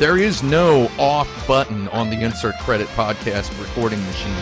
There is no off button on the Insert Credit podcast recording machine.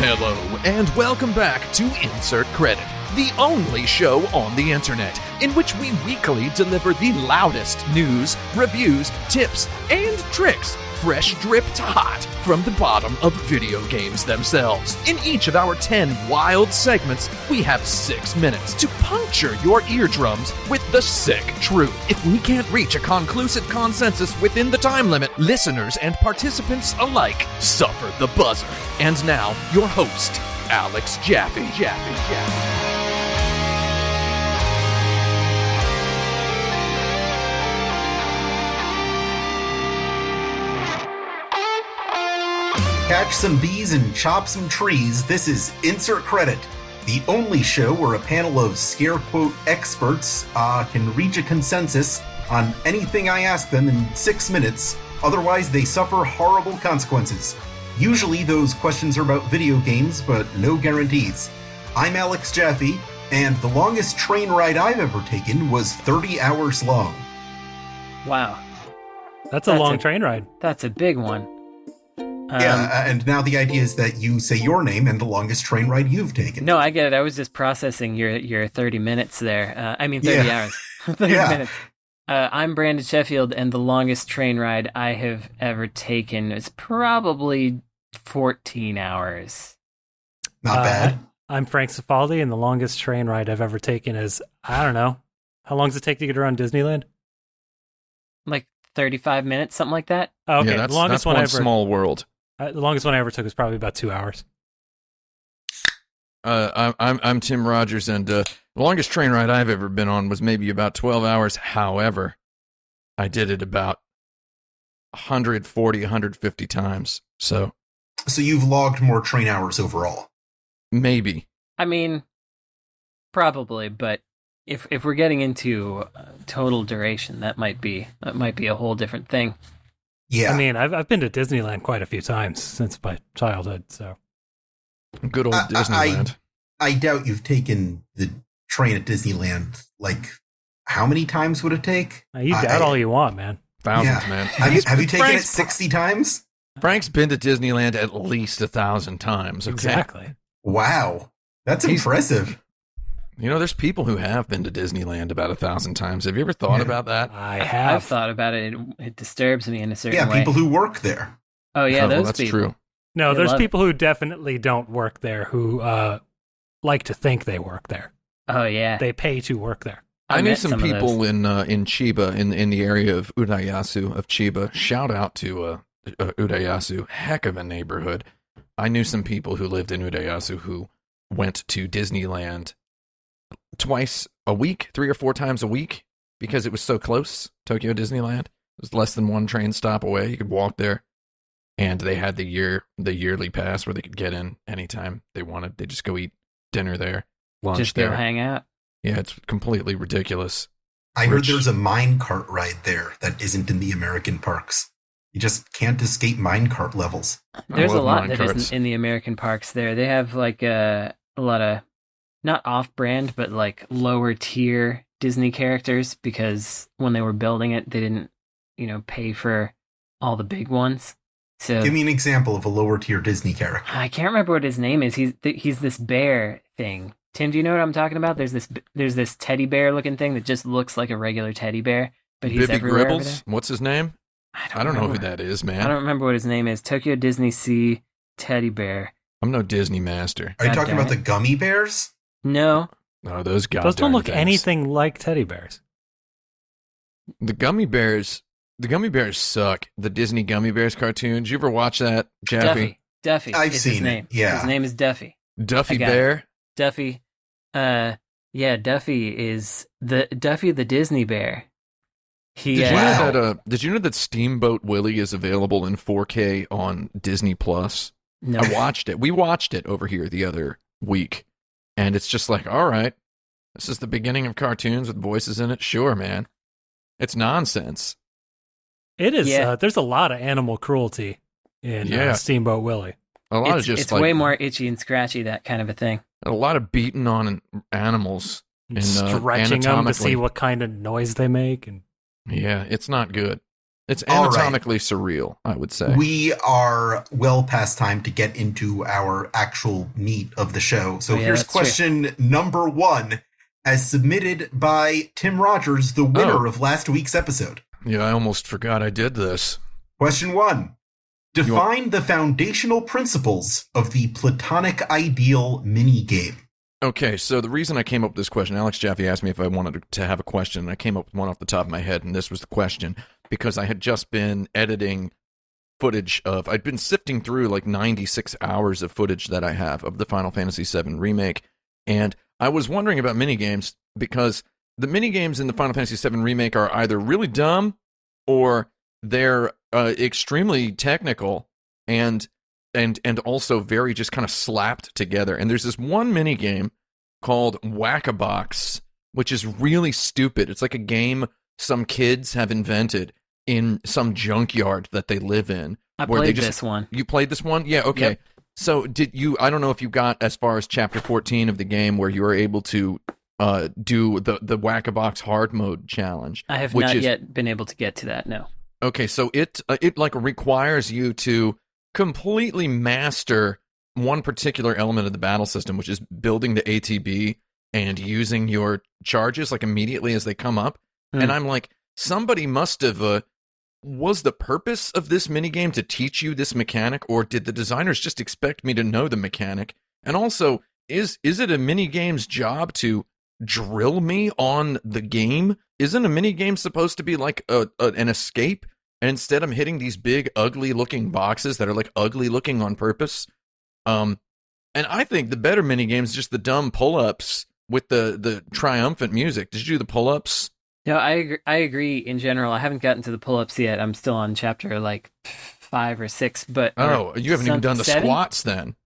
Hello, and welcome back to Insert Credit, the only show on the internet in which we weekly deliver the loudest news, reviews, tips, and tricks, fresh dripped hot from the bottom of video games themselves. In each of our 10 wild segments, we have six minutes to puncture your eardrums with the sick truth. If we can't reach a conclusive consensus within the time limit, listeners and participants alike suffer the buzzer. And now, your host, Alex Jaffe. Jaffe, Jaffe. Catch some bees and chop some trees. This is Insert Credit, the only show where a panel of scare quote experts uh, can reach a consensus on anything I ask them in six minutes. Otherwise, they suffer horrible consequences. Usually, those questions are about video games, but no guarantees. I'm Alex Jaffe, and the longest train ride I've ever taken was 30 hours long. Wow, That's a That's long a- train ride. that's a big one. Um, yeah, uh, and now the idea is that you say your name and the longest train ride you've taken. No, I get it. I was just processing your your 30 minutes there. Uh, I mean, 30 Yeah. hours. 30 Yeah. minutes. Uh, I'm Brandon Sheffield, and the longest train ride I have ever taken is probably 14 hours. Not Uh, bad. I'm Frank Cifaldi, and the longest train ride I've ever taken is I don't know. How long does it take to get around Disneyland? Like 35 minutes, something like that. Oh, okay, yeah, that's, the longest that's one, one I ever. small world. Uh, the longest one I ever took was probably about two hours. Uh, I'm, I'm I'm Tim Rogers, and uh, the longest train ride I've ever been on was maybe about 12 hours. However, I did it about 140, 150 times. So So you've logged more train hours overall. maybe. I mean, probably, but if if we're getting into uh, total duration, that might be that might be a whole different thing. Yeah. I mean, I've I've been to Disneyland quite a few times since my childhood. So Good old I- I- Disneyland. I doubt you've taken the train at Disneyland. Like, how many times would it take? uh, you I- doubt I- all you want, man. Thousands, yeah. man. Have you, have you taken it 60 times? Frank's been to Disneyland at least a thousand times. Okay? Exactly. Wow. That's He's- impressive. You know, there's people who have been to Disneyland about a thousand times. Have you ever thought Yeah. about that? I I've thought about it. It, it disturbs me in a certain Yeah, way. people who work there. oh yeah, Oh, those that's people. true. no, They there's love it. people who definitely don't work there who uh, like to think they work there. Oh yeah, They pay to work there. I, knew met some, people in uh, in Chiba, in in the area of Urayasu of Chiba. Shout out to uh, uh, Urayasu, heck of a neighborhood. I knew some people who lived in Urayasu who went to Disneyland twice a week, three or four times a week, because it was so close. Tokyo Disneyland it was less than one train stop away. You could walk there, and they had the year the yearly pass where they could get in anytime they wanted. They just go eat dinner there, lunch just there. go hang out. Yeah, it's completely ridiculous. I heard there's a minecart ride there that isn't in the American parks. You just can't escape minecart levels. There's a lot mine that carts. isn't in the American parks. There, they have like a a lot of not off-brand, but like lower tier Disney characters because when they were building it, they didn't, you know, pay for all the big ones. So Give me an example of a lower tier Disney character. I can't remember what his name is. He's th- he's this bear thing. Tim, do you know what I'm talking about? There's this there's this teddy bear looking thing that just looks like a regular teddy bear, but he's Bibby everywhere over Gribbles. What's his name? there. I don't know who that is, man. I don't remember what his name is. Tokyo Disney Sea teddy bear. I'm no Disney master. Are you God talking about it. the gummy bears? No, No, those guys. Those don't look anything like teddy bears. The gummy bears. The gummy bears suck. The Disney gummy bears cartoons. You ever watch that, Jaffe? Duffy. Duffy. I've is seen his it, name. yeah. His name is Duffy. Duffy I got Bear. Duffy. Uh, yeah, Duffy is the Duffy the Disney bear. He. Did you uh, Wow. know that? Uh, did you know that Steamboat Willie is available in 4K on Disney Plus? no. I watched it. We watched it over here the other week, and it's just like, all right, this is the beginning of cartoons with voices in it. Sure, man. It's nonsense. It is. Yeah. Uh, there's a lot of animal cruelty in Yeah. uh, Steamboat Willie. A lot it's of just it's like way more itchy and scratchy that kind of a thing. a lot of beating on animals. And And, uh, stretching them to see what kind of noise they make. And Yeah, it's not good. It's All right. anatomically surreal, I would say. We are well past time to get into our actual meat of the show. So Oh, yeah, here's that's true. question number one, as submitted by Tim Rogers, the winner Oh. of last week's episode. yeah, I almost forgot I did this. Question one You Define the foundational principles of the Platonic Ideal mini game. Okay, so the reason I came up with this question, Alex Jaffe asked me if I wanted to have a question, and I came up with one off the top of my head, and this was the question because I had just been editing footage of, I'd been sifting through like 96 hours of footage that I have of the Final Fantasy VII Remake, and I was wondering about minigames because the minigames in the Final Fantasy VII Remake are either really dumb or they're uh, extremely technical and and and also very just kind of slapped together. And there's this one mini game called Whack-a-Box, which is really stupid. It's like a game some kids have invented in some junkyard that they live in. I Where they played just- this one. You played this one? Yeah, okay. Yep. So did you I don't know if you got as far as chapter 14 of the game where you were able to uh do the the Whack-a-Box hard mode challenge. I have not is- yet been able to get to that. No. Okay, so it uh, it like requires you to completely master one particular element of the battle system, which is building the ATB and using your charges like immediately as they come up. Hmm. And I'm like, somebody must have. Uh, was the purpose of this minigame to teach you this mechanic, or did the designers just expect me to know the mechanic? And also, is is it a minigame's job to drill me on the game? Isn't a minigame supposed to be like a, a an escape? And instead, I'm hitting these big, ugly looking boxes that are like ugly looking on purpose. Um, and I think the better minigame is just the dumb pull ups with the the triumphant music. Did you do the pull ups? No, I agree, I agree in general. I haven't gotten to the pull ups yet. I'm still on chapter like five or six. But Oh, you haven't even done the seven? squats then.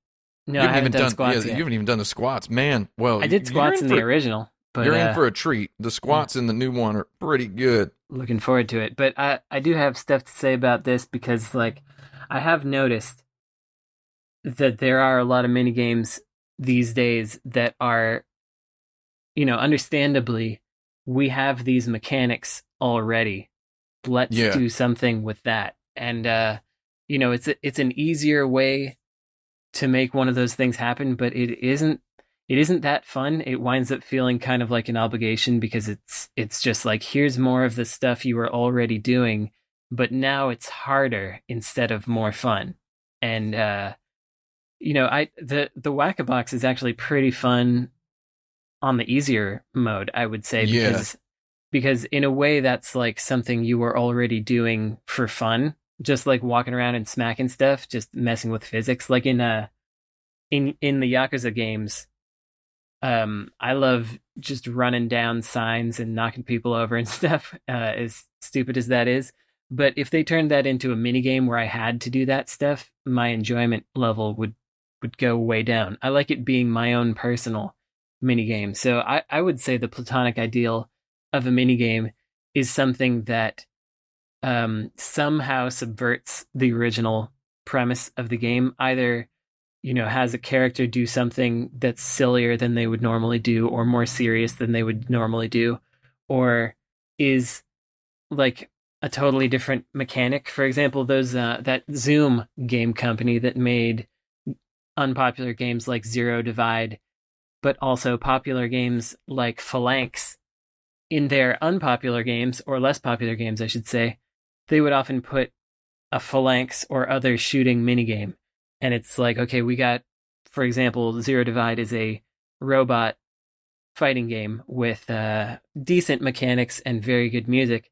No, I haven't even done, squats yeah, yet. You haven't even done the squats, man. Well, I did squats in for, the original, but you're uh, in for a treat. The squats in the new one are pretty good. looking forward to it. But I I do have stuff to say about this because like I have noticed that there are a lot of mini games these days that are you know, understandably we have these mechanics already. Let's Yeah. do something with that. And uh you know, it's a, it's an easier way to make one of those things happen, but it isn't it isn't that fun. It winds up feeling kind of like an obligation because it's it's just like here's more of the stuff you were already doing, but now it's harder instead of more fun. And uh you know, I the the whack a box is actually pretty fun on the easier mode, I would say, Yeah. because because in a way that's like something you were already doing for fun, just like walking around and smacking stuff, just messing with physics. Like in uh in in the Yakuza games, um, I love just running down signs and knocking people over and stuff, uh, as stupid as that is. But if they turned that into a mini game where I had to do that stuff, my enjoyment level would would go way down. I like it being my own personal mini game. So I, I would say the platonic ideal of a mini game is something that um, somehow subverts the original premise of the game. Either you know has a character do something that's sillier than they would normally do, or more serious than they would normally do, or is like a totally different mechanic. For example, those uh, that Zoom game company that made unpopular games like Zero Divide, but also popular games like Phalanx. In their unpopular games, or less popular games, I should say, they would often put a Phalanx or other shooting minigame. And it's like, okay, we got, for example, Zero Divide is a robot fighting game with uh, decent mechanics and very good music.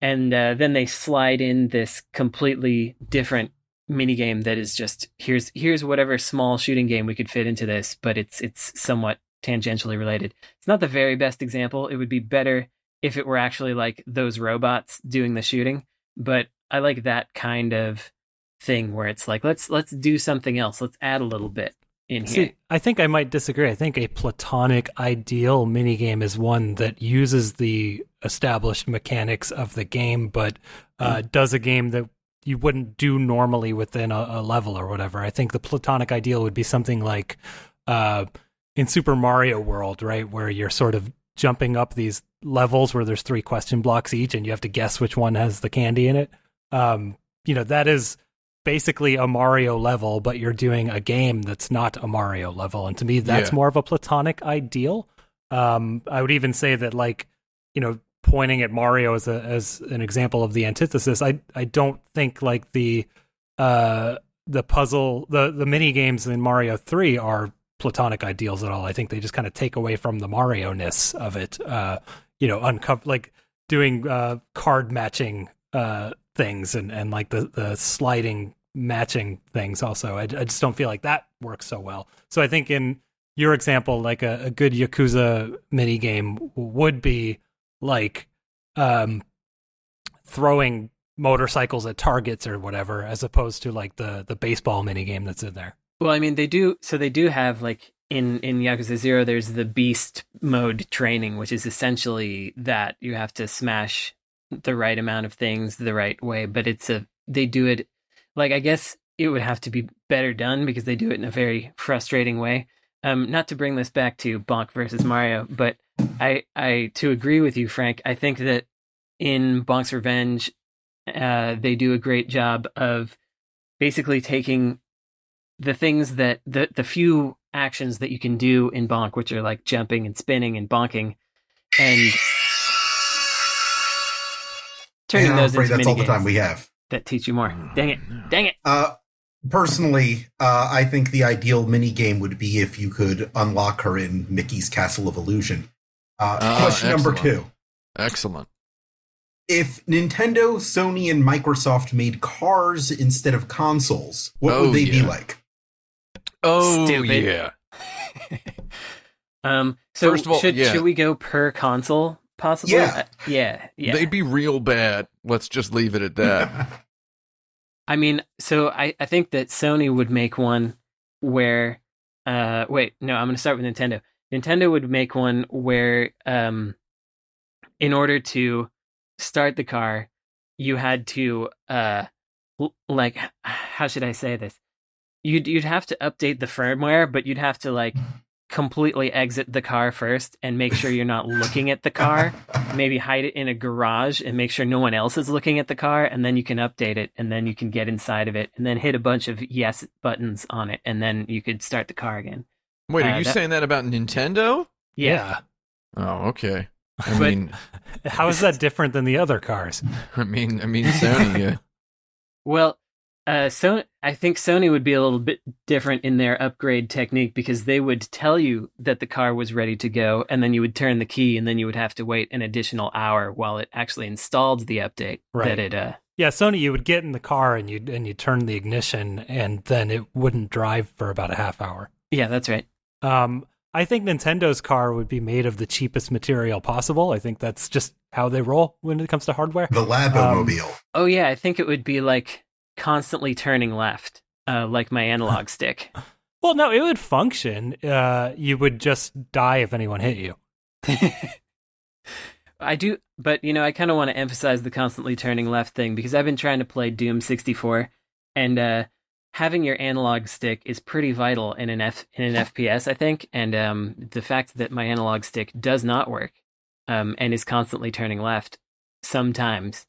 And uh, then they slide in this completely different minigame that is just here's here's whatever small shooting game we could fit into this, but it's it's somewhat tangentially related. It's not the very best example. It would be better if it were actually like those robots doing the shooting, but I like that kind of thing where it's like let's let's do something else. Let's add a little bit in here. I think I might disagree. I think a platonic ideal minigame is one that uses the established mechanics of the game, but uh, does a game that you wouldn't do normally within a, a level or whatever. I think the platonic ideal would be something like uh, in Super Mario World, right, where you're sort of jumping up these levels where there's three question blocks each, and you have to guess which one has the candy in it. Um, you know, that is basically a Mario level, but you're doing a game that's not a Mario level, and to me, that's Yeah. more of a platonic ideal. Um, I would even say that, like, you know, pointing at Mario as a as an example of the antithesis, I I don't think like the uh the puzzle the the mini games in Mario 3 are platonic ideals at all. I think they just kind of take away from the Mario ness of it. Uh you know, uncover like doing uh card matching uh things and and like the the sliding matching things also. I, I just don't feel like that works so well. So I think in your example like a, a good Yakuza mini game would be like um throwing motorcycles at targets or whatever as opposed to like the the baseball mini game that's in there. Well, I mean, they do. So they do have like in in Yakuza Zero. There's the Beast mode training, which is essentially that you have to smash the right amount of things the right way. But it's a they do it like I guess it would have to be better done because they do it in a very frustrating way. Um, not to bring this back to Bonk versus Mario, but I I to agree with you, Frank. I think that in Bonk's Revenge, uh, they do a great job of basically taking the things that the the few actions that you can do in bonk which are like jumping and spinning and bonking and turning and those afraid into that's all the time we have. that teach you more dang it dang it Uh, personally, uh, I think the ideal mini game would be if you could unlock her in Mickey's Castle of Illusion. Uh, Ah, question number two. Excellent. If Nintendo, Sony, and Microsoft made cars instead of consoles, what Oh, would they be like? Oh Stupid. yeah. um so First of all, should yeah. should we go per console possibly Yeah. Uh, yeah yeah They'd be real bad. Let's just leave it at that. I mean, so I, I think that Sony would make one where, uh, wait, no, I'm going to start with Nintendo. Nintendo would make one where, um, in order to start the car, you had to, uh, l- like, how should I say this? You'd you'd have to update the firmware, but you'd have to like completely exit the car first and make sure you're not looking at the car maybe hide it in a garage and make sure no one else is looking at the car and then you can update it and then you can get inside of it and then hit a bunch of yes buttons on it and then you could start the car again Wait, are Uh, you that- saying that about Nintendo? yeah, Oh, okay. I But- mean, How is that different than the other cars? I mean, I mean, Sony. Yeah. well uh so i think sony would be a little bit different in their upgrade technique because they would tell you that the car was ready to go and then you would turn the key and then you would have to wait an additional hour while it actually installed the update Right. that it uh Yeah, Sony, you would get in the car and you and you turn the ignition, and then it wouldn't drive for about a half hour. yeah that's right Um, I think Nintendo's car would be made of the cheapest material possible. I think that's just how they roll when it comes to hardware. The Labomobile. Oh yeah, I think it would be like constantly turning left, uh, like my analog stick. Well, no, it would function. Uh, you would just die if anyone hit you. I do, but you know, I kind of want to emphasize the constantly turning left thing because I've been trying to play Doom 64, and uh, having your analog stick is pretty vital in an F in an FPS, I think. And um, the fact that my analog stick does not work um, and is constantly turning left sometimes,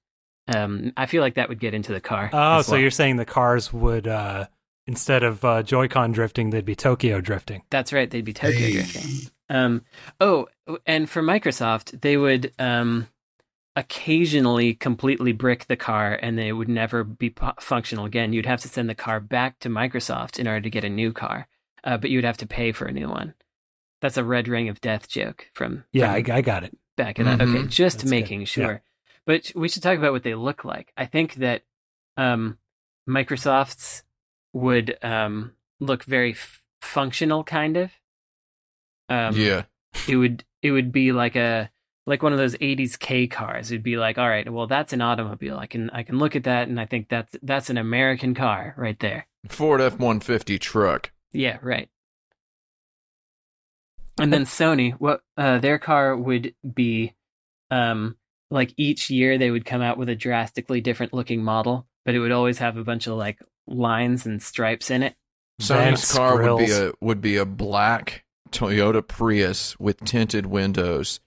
um, I feel like that would get into the car. Oh, so well. you're saying the cars would uh, instead of uh, Joy-Con drifting, they'd be Tokyo drifting. That's right. They'd be Tokyo Hey. drifting. Um, oh, and for Microsoft, they would um, occasionally completely brick the car, and they would never be pu- functional again. You'd have to send the car back to Microsoft in order to get a new car, uh, but you'd have to pay for a new one. That's a Red Ring of Death joke from Yeah, I, from I got it. back in that. Okay, Mhm. just That's making good. sure. But we should talk about what they look like. I think that um, Microsoft's would um, look very f- functional, kind of. Um, yeah. it would it would be like a like one of those 80s K cars. It'd be like, all right, well, that's an automobile. I can I can look at that and I think that's that's an American car right there. Ford F one fifty truck. Yeah, right. And then Sony, what uh, their car would be, um, like each year they would come out with a drastically different looking model, but it would always have a bunch of like lines and stripes in it. Sony's Vance car would be a would be a black Toyota Prius with tinted windows,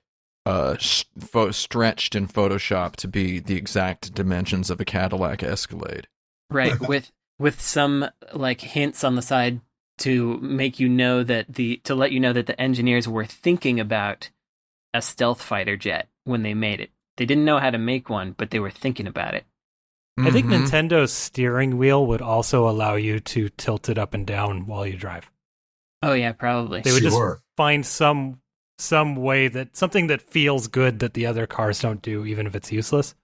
uh, fo- stretched in Photoshop to be the exact dimensions of a Cadillac Escalade. right with with some like hints on the side to make you know that the to let you know that the engineers were thinking about a stealth fighter jet when they made it. They didn't know how to make one, but they were thinking about it. I think Mhm. Nintendo's steering wheel would also allow you to tilt it up and down while you drive. Oh yeah, probably. They would Sure. just find some some way that something that feels good that the other cars don't do, even if it's useless.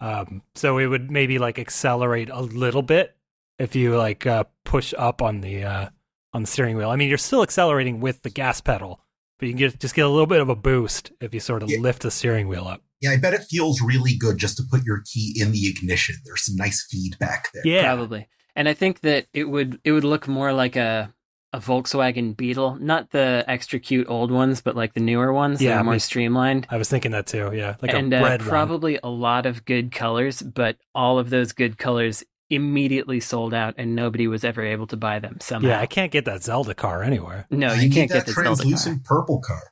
Um, so it would maybe like accelerate a little bit if you like uh, push up on the uh, on the steering wheel. I mean, you're still accelerating with the gas pedal, but you can get, just get a little bit of a boost if you sort of Yeah. lift the steering wheel up. Yeah, I bet it feels really good just to put your key in the ignition. There's some nice feedback there. Yeah, Probably. And I think that it would it would look more like a a Volkswagen Beetle, not the extra cute old ones, but like the newer ones Yeah, that are more me- streamlined. I was thinking that too. Yeah, like and a uh, red one. probably a lot of good colors, but all of those good colors immediately sold out, and nobody was ever able to buy them somehow. Yeah, I can't get that Zelda car anywhere. no, I you need can't that get the Zelda car. translucent purple car.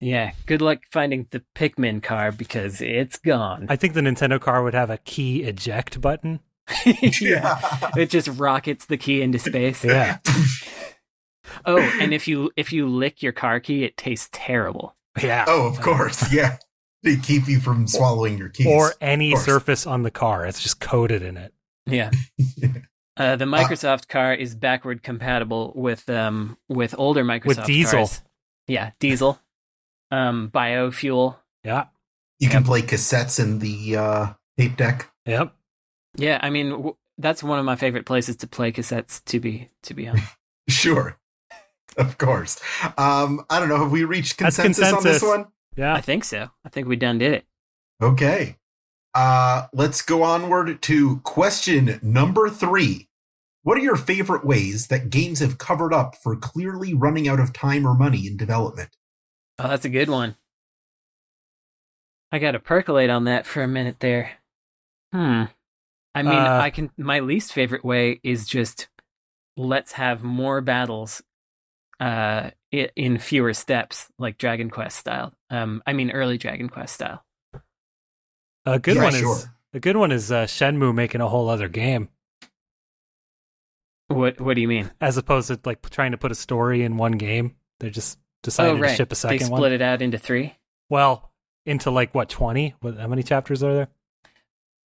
Yeah, good luck finding the Pikmin car because it's gone. I think the Nintendo car would have a key eject button. yeah, it just rockets the key into space. Yeah. Oh, and if you if you lick your car key, it tastes terrible. Yeah. oh, of course. Yeah. They keep you from swallowing your keys. or any surface on the car. It's just coated in it. Yeah. Uh, the Microsoft car is backward compatible with um with older Microsoft diesel. cars. Yeah, diesel, um, biofuel. Yeah. you can Yep. play cassettes in the uh, tape deck. Yep. Yeah, I mean w- that's one of my favorite places to play cassettes. To be to be honest. Sure. Of course. Um, I don't know. Have we reached That's consensus, on this one? Yeah. I think so. I think we done did it. Okay. Uh, let's go onward to question number three. What are your favorite ways that games have covered up for clearly running out of time or money in development? Oh, that's a good one. I got to percolate on that for a minute there. Hmm. I mean, Uh, I can. My least favorite way is just let's have more battles, uh, in fewer steps, like Dragon Quest style. Um, I mean, early Dragon Quest style. A good Yeah, one sure. is a good one is uh, Shenmue making a whole other game What What do you mean? as opposed to like trying to put a story in one game. They just decided oh, right. to ship a second. they split one. it out into three. Well, into like what twenty? What? How many chapters are there?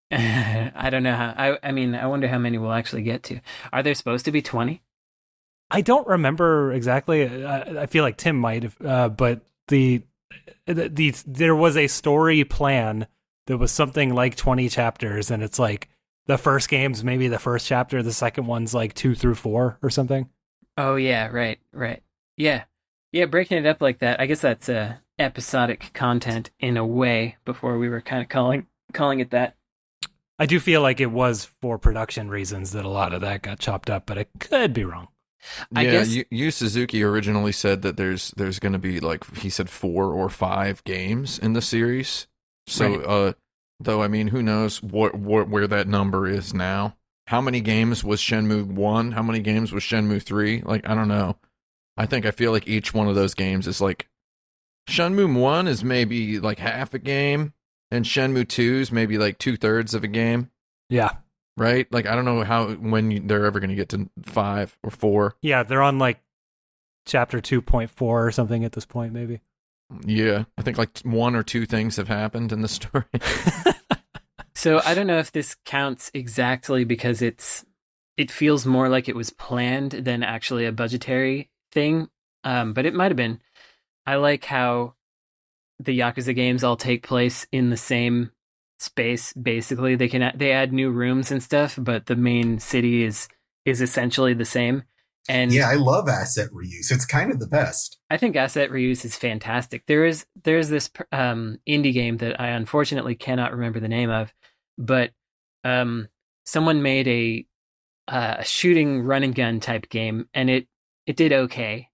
I don't know how. I. I mean, I wonder how many we'll actually get to. Are there supposed to be twenty? I don't remember exactly. I, I feel like Tim might have, uh, but the, the the there was a story plan that was something like twenty chapters, and it's like the first game's maybe the first chapter, the second one's like two through four or something. Oh yeah, right, right. Yeah. Yeah, breaking it up like that. I guess that's uh episodic content in a way before we were kind of calling calling it that. I do feel like it was for production reasons that a lot of that got chopped up, but I could be wrong. I yeah, guess- Yu, Suzuki originally said that there's there's going to be like he said four or five games in the series. So, Right. uh, though I mean, who knows what, what where that number is now? How many games was Shenmue one? How many games was Shenmue three? Like I don't know. I think I feel like each one of those games is like Shenmue one is maybe like half a game, and Shenmue two is maybe like two thirds of a game. Yeah, Right? Like I don't know how when you, they're ever going to get to five or four. yeah, they're on like chapter two point four or something at this point, maybe. Yeah, I think like one or two things have happened in the story. So I don't know if this counts exactly because it's it feels more like it was planned than actually a budgetary thing. Um, but it might have been. I like how the Yakuza games all take place in the same space. Basically, they can they add new rooms and stuff, but the main city is is essentially the same. And yeah, I love asset reuse. It's kind of the best. I think asset reuse is fantastic. There is there is this um, indie game that I unfortunately cannot remember the name of, but um, someone made a uh, a shooting run and gun type game, and it it did okay,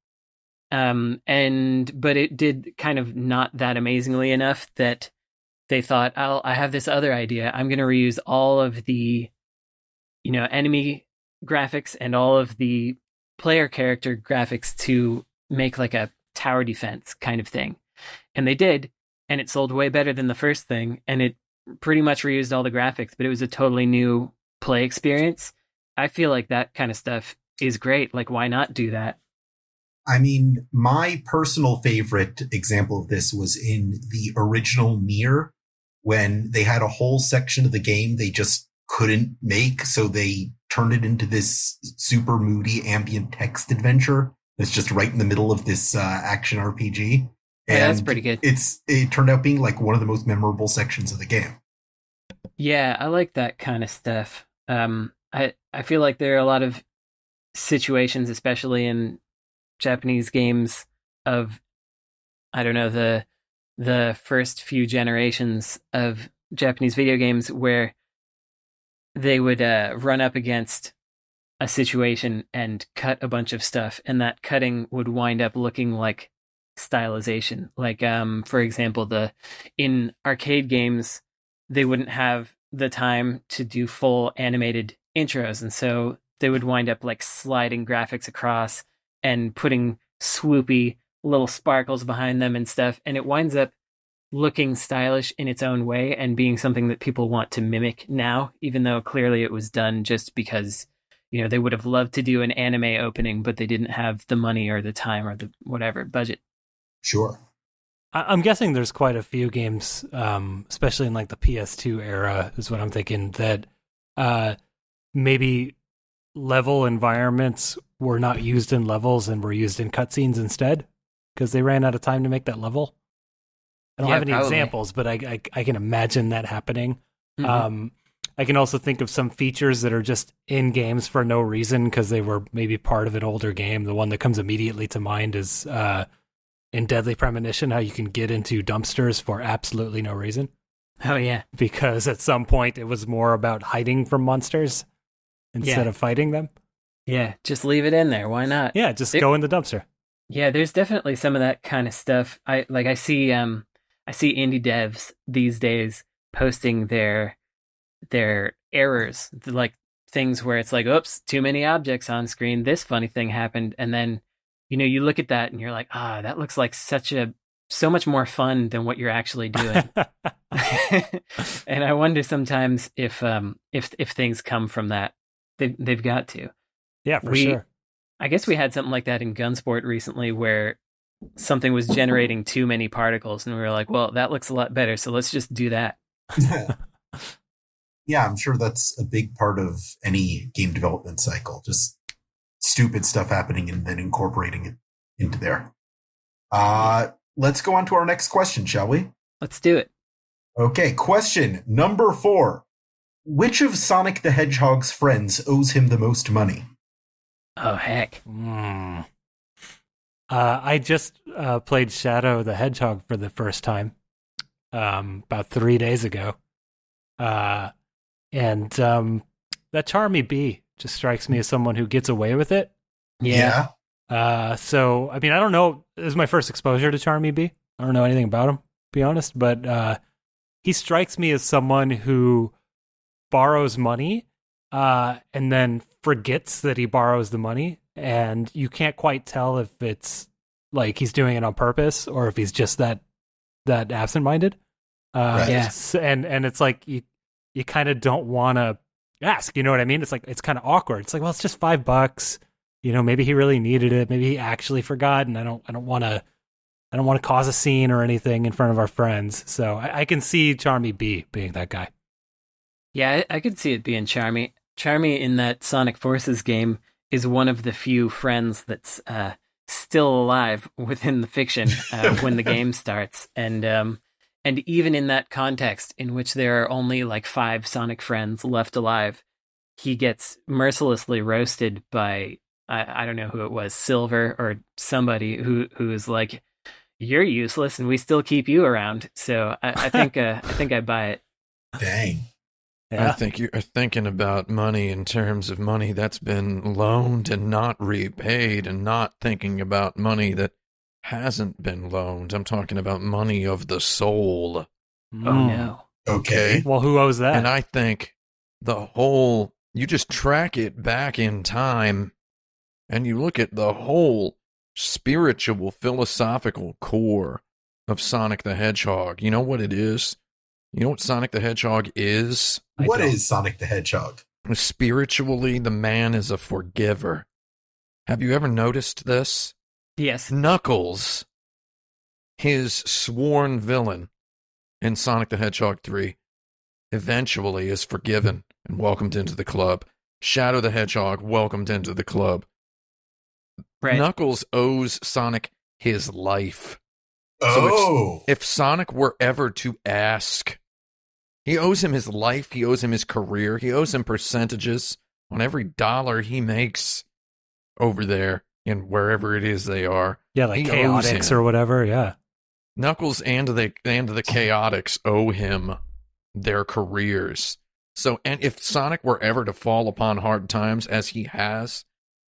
um, and but it did kind of not that amazingly enough that they thought, "I'll I have this other idea. I'm going to reuse all of the, you know, enemy graphics and all of the player character graphics to make like a tower defense kind of thing. And they did, and it sold way better than the first thing, and it pretty much reused all the graphics, but it was a totally new play experience. I feel like that kind of stuff is great. Like, why not do that? I mean, my personal favorite example of this was in the original Nier when they had a whole section of the game they just couldn't make. So they turned it into this super moody ambient text adventure that's just right in the middle of this uh, action RPG. Yeah, that's pretty good. It's it turned out being like one of the most memorable sections of the game. Yeah, I like that kind of stuff. Um, I I feel like there are a lot of situations, especially in Japanese games, of I don't know the the first few generations of Japanese video games where they would uh, run up against a situation and cut a bunch of stuff, and that cutting would wind up looking like stylization. Like, um, for example, the in arcade games, they wouldn't have the time to do full animated intros, and so they would wind up like sliding graphics across and putting swoopy little sparkles behind them and stuff, and it winds up looking stylish in its own way and being something that people want to mimic now, even though clearly it was done just because you know they would have loved to do an anime opening, but they didn't have the money or the time or the whatever budget. Sure. I- am guessing there's quite a few games, um, especially in like the PS2 era, is what I'm thinking that uh, maybe level environments were not used in levels and were used in cutscenes instead because they ran out of time to make that level. I don't Yeah, have any probably. examples, but I, I I can imagine that happening. Mhm. Um, I can also think of some features that are just in games for no reason because they were maybe part of an older game. The one that comes immediately to mind is uh, in Deadly Premonition, how you can get into dumpsters for absolutely no reason oh yeah, because at some point it was more about hiding from monsters instead Yeah. of fighting them. yeah, just leave it in there. Why not? Yeah, just It- go in the dumpster. Yeah, there's definitely some of that kind of stuff. I like I see um I see indie devs these days posting their their errors, like things where it's like, oops, too many objects on screen. This funny thing happened, and then you know you look at that and you're like, ah, that looks like such a so much more fun than what you're actually doing. and I wonder sometimes if um if if things come from that. They they've got to. yeah, for We- sure. I guess we had something like that in Gunsport recently where something was generating too many particles and we were like, well, that looks a lot better, so let's just do that. yeah, I'm sure that's a big part of any game development cycle. Just stupid stuff happening and then incorporating it into there. Uh, let's go on to our next question, shall we? Let's do it. Okay, question number four. Which of Sonic the Hedgehog's friends owes him the most money? Oh heck. Hmm. Uh, I just uh, played Shadow the Hedgehog for the first time um, about three days ago. Uh, and um, that Charmy Bee just strikes me as someone who gets away with it. Yeah. Uh, so, I mean, I don't know. This is my first exposure to Charmy Bee. I don't know anything about him, to be honest, but uh, he strikes me as someone who borrows money uh, and then forgets that he borrows the money. And you can't quite tell if it's like he's doing it on purpose or if he's just that that absent minded. Uh, Right. Yeah. s- And and it's like you you kind of don't want to ask. You know what I mean? It's like it's kind of awkward. It's like, well, it's just five bucks. You know, maybe he really needed it. Maybe he actually forgot, and I don't. I don't want to. I don't want to cause a scene or anything in front of our friends. So I, I can see Charmy Bee being that guy. Yeah, I, I could see it being Charmy. Charmy in that Sonic Forces game is one of the few friends that's uh, still alive within the fiction uh, when the game starts, and um, and even in that context, in which there are only like five Sonic friends left alive, he gets mercilessly roasted by I, I don't know who it was, Silver or somebody who who is like, "You're useless, and we still keep you around." So I, I think uh, I think I buy it. Dang. I think you're thinking about money in terms of money that's been loaned and not repaid, and not thinking about money that hasn't been loaned. I'm talking about money of the soul. Oh Mm. no. Okay. Well, who owes that? And I think the whole, you just track it back in time and you look at the whole spiritual, philosophical core of Sonic the Hedgehog. You know what it is? You know what Sonic the Hedgehog is? I What don't. is Sonic the Hedgehog? Spiritually, the man is a forgiver. Have you ever noticed this? Yes. Knuckles, his sworn villain in Sonic the Hedgehog 3, eventually is forgiven and welcomed into the club. Shadow the Hedgehog welcomed into the club. Right. Knuckles owes Sonic his life. So if- Oh, If Sonic were ever to ask, he owes him his life, he owes him his career, he owes him percentages on every dollar he makes over there in wherever it is they are. Yeah, like He him. or whatever. Yeah. Knuckles and the and the Chaotix owe him their careers. So, and if Sonic were ever to fall upon hard times, as he has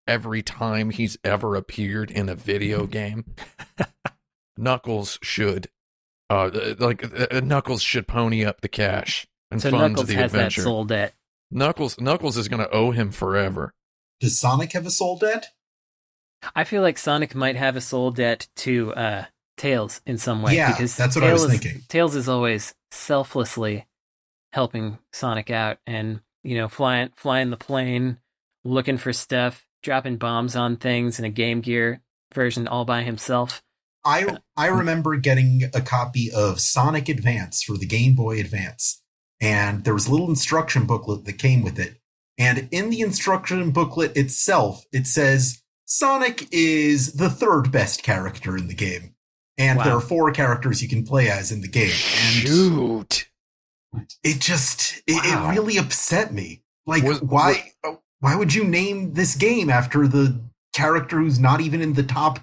every time he's ever appeared in a video game, Knuckles should, uh, like uh, Knuckles should pony up the cash and so fund Knuckles the has adventure. that soul debt. Knuckles, Knuckles is going to owe him forever. does Sonic have a soul debt? I feel like Sonic might have a soul debt to uh, Tails in some way. Yeah, because that's what I was Tails is- thinking. Tails is always selflessly helping Sonic out, and you know, flying flying the plane, looking for stuff, dropping bombs on things in a Game Gear version all by himself. I I remember getting a copy of Sonic Advance for the Game Boy Advance, and there was a little instruction booklet that came with it. And in the instruction booklet itself, it says Sonic is the third best character in the game, and there are four characters you can play as in the game. And Shoot. it just it, Wow. it really upset me. Like, Was- why oh. why would you name this game after the character who's not even in the top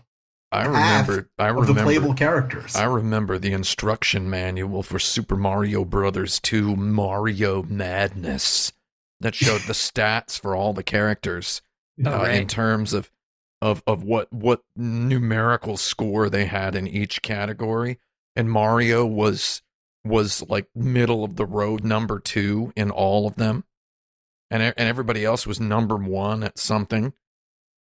I remember. I of the playable characters? I remember the instruction manual for Super Mario Brothers 2 Mario Madness that showed the stats for all the characters uh, in terms of of of what what numerical score they had in each category and Mario was was like middle of the road number 2 in all of them and and everybody else was number 1 at something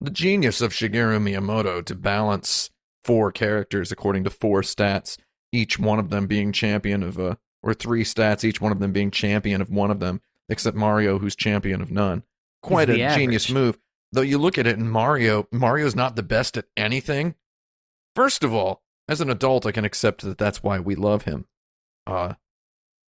the genius of Shigeru Miyamoto to balance four characters according to four stats, each one of them being champion of a, or three stats, each one of them being champion of one of them, except Mario, who's champion of none. Quite a the genius move. Though you look at it, and Mario, Mario's not the best at anything. First of all, as an adult, I can accept that that's why we love him. Uh,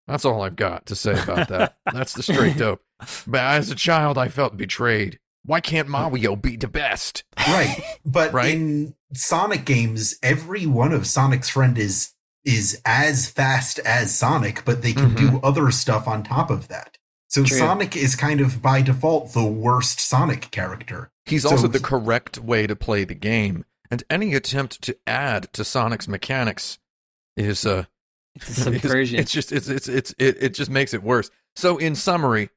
that's all I've got to say about that. that's the straight dope. But as a child, I felt betrayed. Why can't Mario be the best? right but Right? in sonic games every one of sonic's friend is is as fast as sonic but they can Mm-hmm. do other stuff on top of that so True. sonic is kind of by default the worst sonic character He's So- also the correct way to play the game, and any attempt to add to Sonic's mechanics is uh It's a subversion. It's, just it's it's it's it, it just makes it worse. So in summary,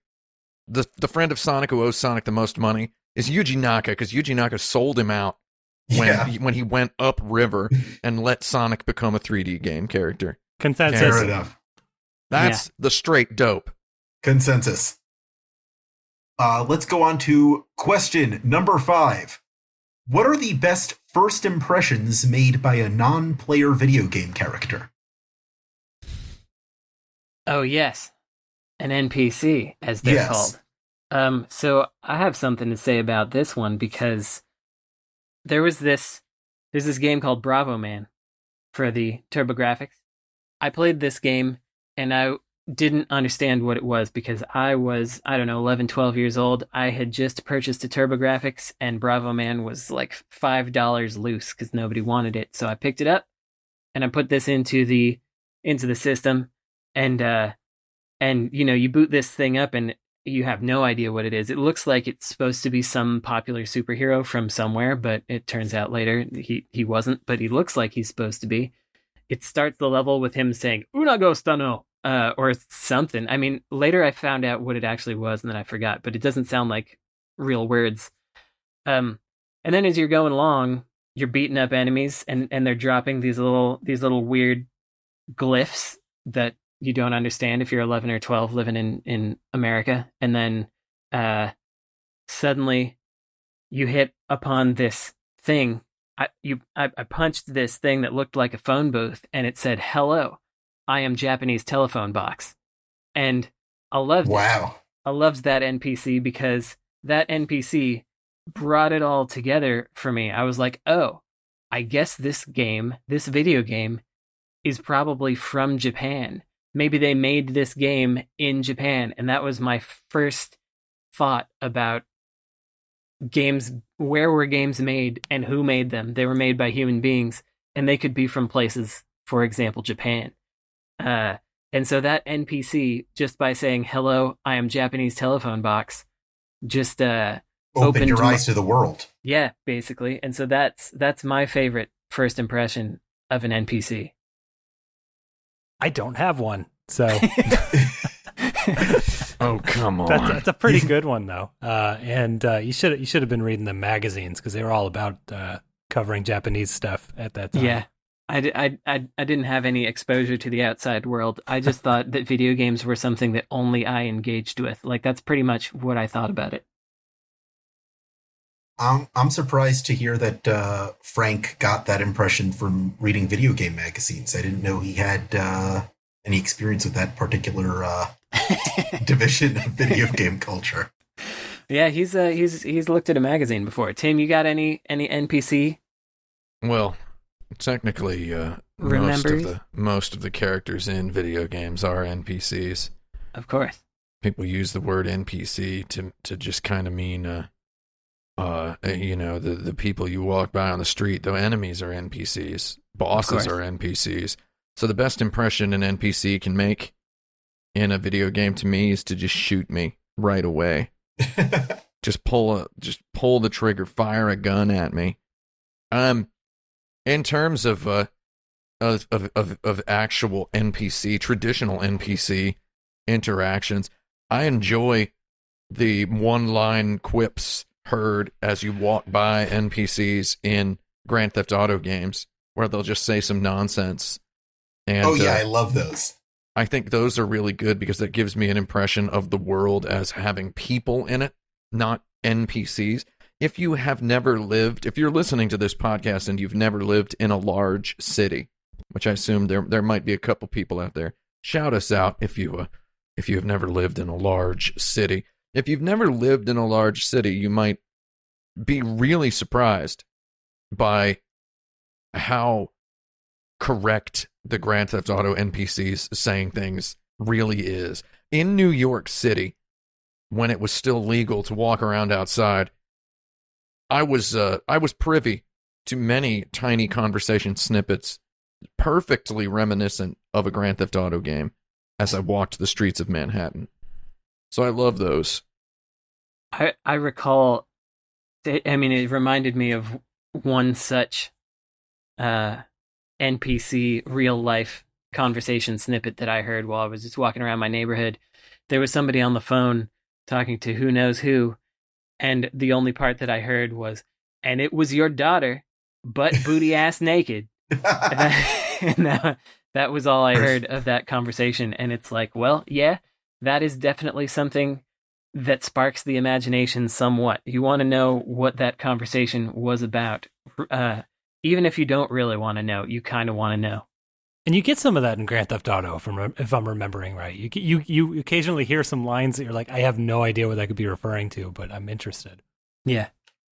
the the friend of Sonic who owes Sonic the most money is Yuji Naka because Yuji Naka sold him out when yeah. he, when he went upriver and let Sonic become a 3D game character. Consensus. fair enough. That's the straight dope. consensus. Uh let's go on to question number five. What are the best first impressions made by a non-player video game character? Oh yes, an NPC as they're Yes. called. Um, so I have something to say about this one because there was this there's this game called Bravo Man for the TurboGrafx. I played this game and I didn't understand what it was because I was I don't know 11 12 years old. I had just purchased a TurboGrafx and Bravo Man was like $5 loose cuz nobody wanted it. So I picked it up and I put this into the into the system and uh and you know you boot this thing up and you have no idea what it is. It looks like it's supposed to be some popular superhero from somewhere but it turns out later he he wasn't but he looks like he's supposed to be. It starts the level with him saying unago stano uh or something. I mean later i found out what it actually was and then i forgot but it doesn't sound like real words. Um and then as you're going along you're beating up enemies and and they're dropping these little these little weird glyphs that you don't understand if you're 11 or 12 living in in America and then uh suddenly you hit upon this thing I you I, I punched this thing that looked like a phone booth, and it said, "Hello, I am Japanese telephone box," and I loved it. Wow. I loved that NPC because that NPC brought it all together for me. I was like, oh, I guess this game, this video game, is probably from Japan. Maybe they made this game in Japan. And that was my first thought about games. Where were games made and who made them? They were made by human beings and they could be from places, for example, Japan. Uh, and so that NPC, just by saying, hello, I am Japanese telephone box, just, uh, Open Opened your my- eyes to the world. yeah, basically. And so that's, that's my favorite first impression of an NPC. I don't have one, so Oh come on! that's, that's a pretty good one though. Uh, and uh, you should you should have been reading the magazines because they were all about uh, covering Japanese stuff at that time. Yeah. I, I, I, I didn't have any exposure to the outside world. I just thought that video games were something that only I engaged with. Like, that's pretty much what I thought about it. I'm I'm surprised to hear that uh, Frank got that impression from reading video game magazines. I didn't know he had uh, any experience with that particular uh, division of video game culture. yeah, he's uh, he's he's looked at a magazine before. Tim, you got any any NPC? Well, technically, uh, most of the most of the characters in video games are NPCs. Of course. People use the word NPC to to just kind of mean, uh, uh, you know, the the people you walk by on the street. the enemies are NPCs, bosses are NPCs. So the best impression an NPC can make in a video game to me is to just shoot me right away. just pull a just pull the trigger, fire a gun at me. Um, in terms of uh of of of, of actual NPC, traditional NPC interactions, I enjoy the one line quips heard as you walk by NPCs in Grand Theft Auto games, where they'll just say some nonsense. And oh yeah, uh, I love those. I think those are really good because that gives me an impression of the world as having people in it, not NPCs. If you have never lived, if you're listening to this podcast and you've never lived in a large city, which I assume there there might be a couple people out there, shout us out if you uh, if you have never lived in a large city. If you've never lived in a large city, you might be really surprised by how correct the Grand Theft Auto NPCs saying things really is. In New York City, when it was still legal to walk around outside, I was uh, I was privy to many tiny conversation snippets, perfectly reminiscent of a Grand Theft Auto game, as I walked the streets of Manhattan. So I love those. I I recall. I mean, it reminded me of one such uh, NPC real life conversation snippet that I heard while I was just walking around my neighborhood. There was somebody on the phone talking to who knows who, and the only part that I heard was, "And it was your daughter, butt booty ass naked." and that, and that, that was all I heard of that conversation. And it's like, well, yeah, that is definitely something that sparks the imagination somewhat. You want to know what that conversation was about. Uh, even if you don't really want to know, you kind of want to know. And you get some of that in Grand Theft Auto, if I'm, if I'm remembering right. You, you you occasionally hear some lines that you're like, I have no idea what that could be referring to, but I'm interested. Yeah.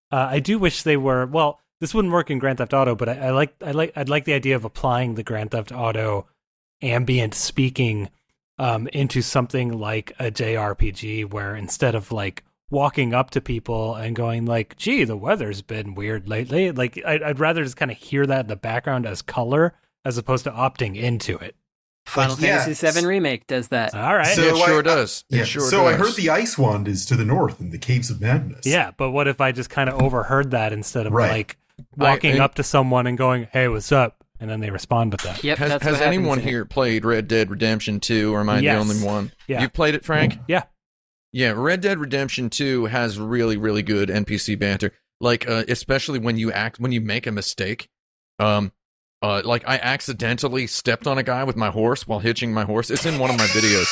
Uh, I do wish they were. Well, this wouldn't work in Grand Theft Auto, but I, I like I like I'd like the idea of applying the Grand Theft Auto ambient speaking um, into something like a JRPG, where instead of like walking up to people and going like, "Gee, the weather's been weird lately," like I'd, I'd rather just kind of hear that in the background as color as opposed to opting into it. Final yeah, Fantasy VII Remake does that. All right. So it sure I- does. It Yeah. sure so I heard the ice wand is to the north in the caves of madness. Yeah, but what if I just kind of overheard that instead of Right. like walking I- up to someone and going, "Hey, what's up?" And then they respond with that. Yep. Has, has anyone in it. here played Red Dead Redemption 2, or am I Yes. the only one? Yeah. You've played it, Frank? Yeah. Yeah, Red Dead Redemption 2 has really, really good NPC banter. Like, uh, especially when you act, when you make a mistake. Um, uh, like I accidentally stepped on a guy with my horse while hitching my horse. It's in one of my videos.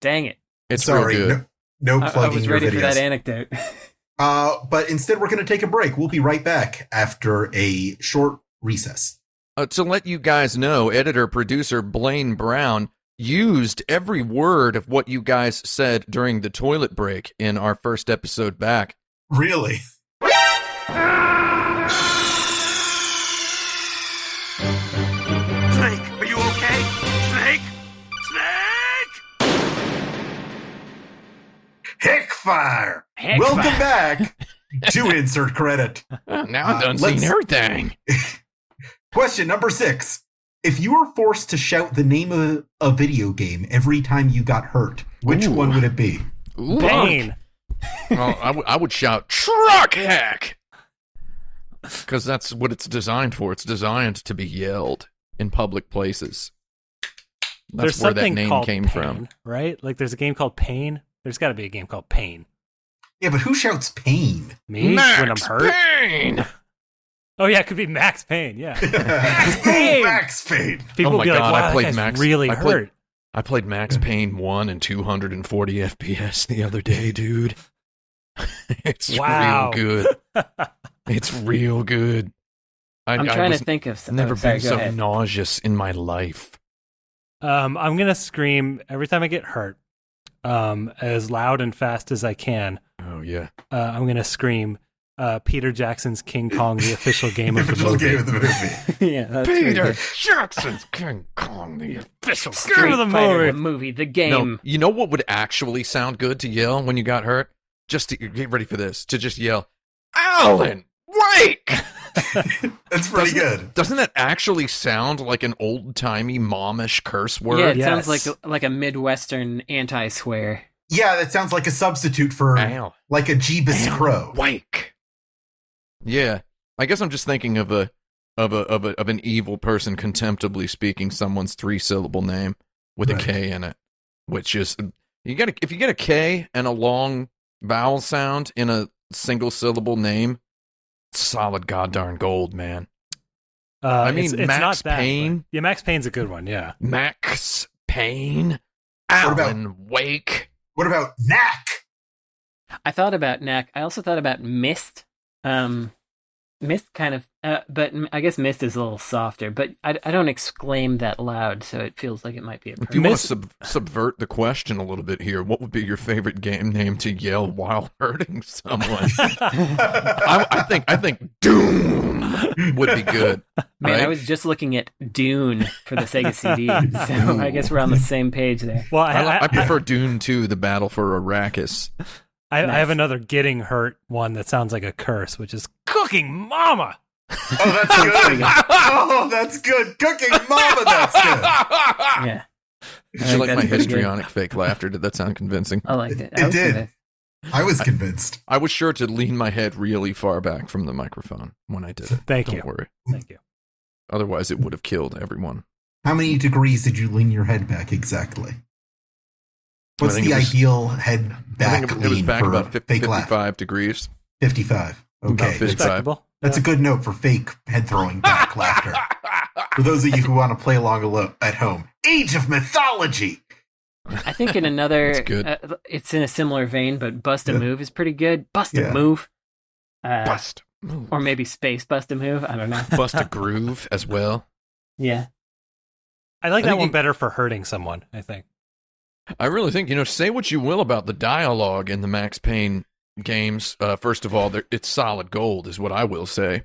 Dang it! It's Sorry, real good. no, no I, I was your ready videos. for that anecdote. Uh, but instead, we're going to take a break. We'll be right back after a short recess. Uh, to let you guys know, editor producer Blaine Brown used every word of what you guys said during the toilet break in our first episode back. Really? Snake, are you okay? Snake? Snake! Heckfire! Heck Welcome fire. back to Insert Credit. Uh, now Uh, I've done let's- seen everything. Question number six. If you were forced to shout the name of a video game every time you got hurt, which Ooh. one would it be? Ooh. Pain. Well, I, w- I would shout truck hack because that's what it's designed for. It's designed to be yelled in public places. That's there's where that something name called came Pain, from. right? Like there's a game called Pain. There's got to be a game called Pain. Yeah, but who shouts pain? Me Max when I'm hurt. Payne. Oh yeah, it could be Max Payne. Yeah. Ooh, Max Payne. People Oh my be like, God, "Wow, I that played guy's Max- really I played- hurt." I played Max Payne 1 and 240 FPS the other day, dude. it's Wow. real good. It's real good. I, I'm I trying was to think of some. never oh, sorry, been so ahead. nauseous in my life. Um, I'm gonna scream every time I get hurt, um, as loud and fast as I can. Yeah. Uh, I'm gonna scream uh, Peter Jackson's King Kong, the official game of the Official movie. game of the movie. yeah, that's Peter good. Jackson's King Kong, the official Street Street the Fighter, movie. the movie, the No, you know what would actually sound good to yell when you got hurt? Just to get ready for this. To just yell, Alan, wake! That's pretty Doesn't- good. Doesn't that actually sound like an old timey momish curse word? yeah, it Yes. sounds like like a midwestern anti-swear. Yeah, that sounds like a substitute for Al, like a Jeebus Al, Crow. wake. Yeah, I guess I'm just thinking of a of a of a of an evil person contemptibly speaking someone's three syllable name with Right. a K in it, which is you got if you get a K and a long vowel sound in a single syllable name, solid goddamn gold, man. Uh, I mean, it's, it's Max not that, Payne? but- Yeah, Max Payne's a good one. Yeah. Max Payne, What about- Alan Wake. What about Knack? I thought about Knack. I also thought about Myst. Um, Myst kind of, uh, but I guess Myst is a little softer. But I, I don't exclaim that loud, so it feels like it might be a. If you perfect- want to sub- subvert the question a little bit here, what would be your favorite game name to yell while hurting someone? I, I think I think Doom would be good. Man, I was just looking at Dune for the Sega CD, so I guess we're on the same page there. Well, I, I, I, I prefer Dune 2, The Battle for Arrakis. I, I have another getting hurt one that sounds like a curse, which is cooking mama. Oh, that's good. oh, that's good. Cooking Mama, that's good. Yeah, Did I you like my pretty good. histrionic fake laughter? Did that sound convincing? I liked it. It I was did. convinced. I was convinced. I was sure to lean my head really far back from the microphone when I did it. Thank Don't you. worry. Thank you. Otherwise, it would have killed everyone. How many degrees did you lean your head back exactly? What's the was- ideal head I back think it, it was lean back for about 50, fake laugh? 55 degrees. 55. Okay. 55. Respectable. That's a good note for fake head throwing back laughter. For those of you who want to play along at home, Age of Mythology. I think in another, That's good. Uh, it's in a similar vein, but Bust a Yeah. Move is pretty good. Bust Yeah. a Move, uh, Bust. Move. or maybe Space Bust a Move. I don't know. Bust a groove as well. Yeah, I like I that one you- better for hurting someone. I think. I really think, you know, say what you will about the dialogue in the Max Payne games. Uh, first of all, it's solid gold, is what I will say.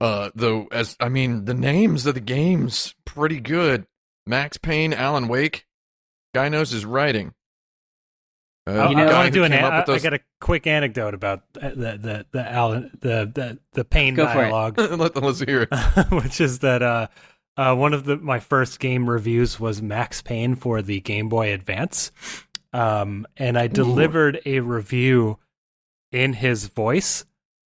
Uh, though, as I mean, the names of the games pretty good. Max Payne, Alan Wake, guy knows his writing. Uh, I, You know- I want to do an. came I, up with I got a quick anecdote about uh, the the the Alan the the the pain Go dialogue. Let, let's hear it. which is that uh, uh, one of the my first game reviews was Max Payne for the Game Boy Advance, um, and I delivered a review in his voice,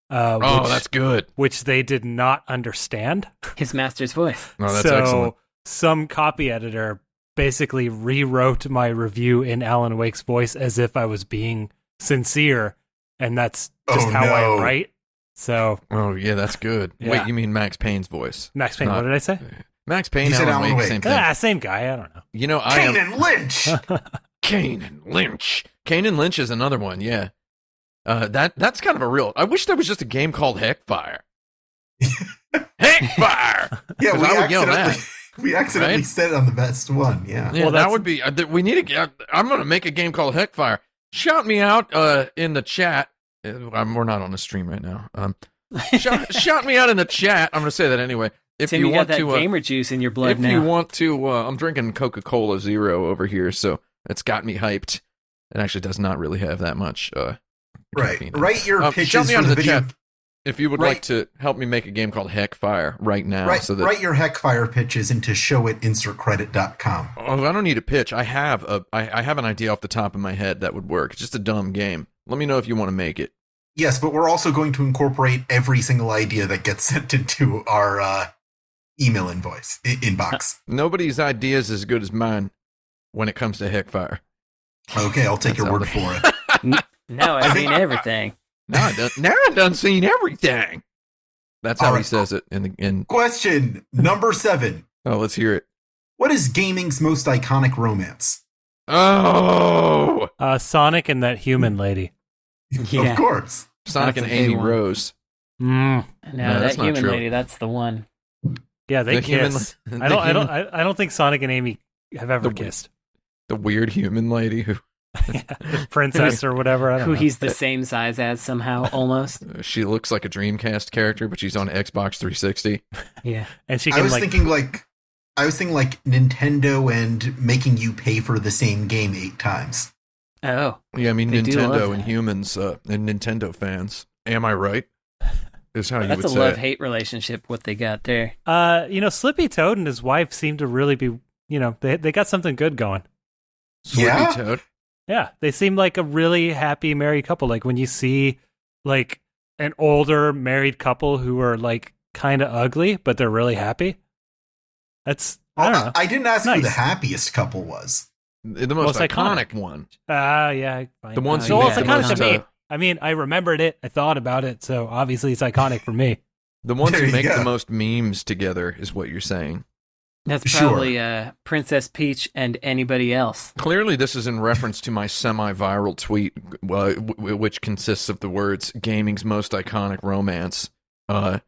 uh, Oh, which, that's good. which they did not understand. his master's voice. Oh, that's so excellent. some copy editor basically rewrote my review in Alan Wake's voice as if I was being sincere, and that's just Oh, how no. I write. So Oh, yeah, that's good. Yeah. Wait, you mean Max Payne's voice? Max Payne, Not- what did I say? Max Payne, You said Alan, Alan Wake, Wake. same thing. Ah, same guy. I don't know. You know, I am and Lynch. Kane and Lynch. Kane and Lynch is another one, yeah. Uh, that that's kind of a real. I wish there was just a game called Heckfire. Heckfire. yeah, we I would yell accidentally, that. We accidentally Right? said it on the best one. Yeah. Yeah, Well, that would be. Uh, we need to get. I'm going to make a game called Heckfire. Shout me out uh, in the chat. Uh, I'm, we're not on the stream right now. Um, shout, shout me out in the chat. I'm going to say that anyway. If Tim, you, you, got want that to, uh, gamer juice in your blood if now. you want to, uh, I'm drinking Coca Cola Zero over here, so it's got me hyped. It actually does not really have that much. Uh, Right. caffeine in it. Write your Um, pitches shout me for out in the the video. chat If you would Right. like to help me make a game called Heckfire right now, Write, so that write your Heckfire pitches into show at insertcredit.com. Oh, I don't need a pitch. I have a I, I have an idea off the top of my head that would work. It's just a dumb game. Let me know if you want to make it. Yes, but we're also going to incorporate every single idea that gets sent into our uh, email invoice i- inbox. Nobody's idea is as good as mine when it comes to Heckfire. Okay, I'll take your word for it. no, I mean everything. Now I done now I done seen everything. That's how All he says it in the in. Question number seven: Oh, let's hear it. What is gaming's most iconic romance? Oh, Uh, Sonic and that human lady. Yeah. Of course. Sonic That's and Amy one. Rose. Mm. No, No, that human true. lady, that's the one. Yeah, they The human- kiss. the I don't. I don't. I, I don't think Sonic and Amy have ever The- kissed. The weird human lady who Princess or whatever. I don't Who know. he's the same size as somehow, almost. she looks like a Dreamcast character, but she's on Xbox 360. Yeah. and she I was like. thinking like I was thinking like Nintendo and making you pay for the same game eight times. Oh, yeah, I mean They do love Nintendo and humans uh, and Nintendo fans. Am I right? Is how you that's would a say love hate relationship, what they got there. uh, you know, Slippy Toad and his wife seem to really be. You know, they they got something good going. Slippy Yeah? Toad. Yeah, they seem like a really happy married couple. Like when you see like an older married couple who are like kind of ugly, but they're really happy. That's I don't know. I, didn't ask who the happiest couple was. The most Most iconic, iconic. one. Ah, yeah. fine. The ones Uh, who so make it's iconic to me. uh, I mean, I remembered it. I thought about it, so obviously it's iconic for me. the ones There who make go. the most memes together is what you're saying. That's Sure. probably uh, Princess Peach and anybody else. Clearly, this is in reference to my semi-viral tweet, uh, w- which consists of the words "gaming's most iconic romance," uh,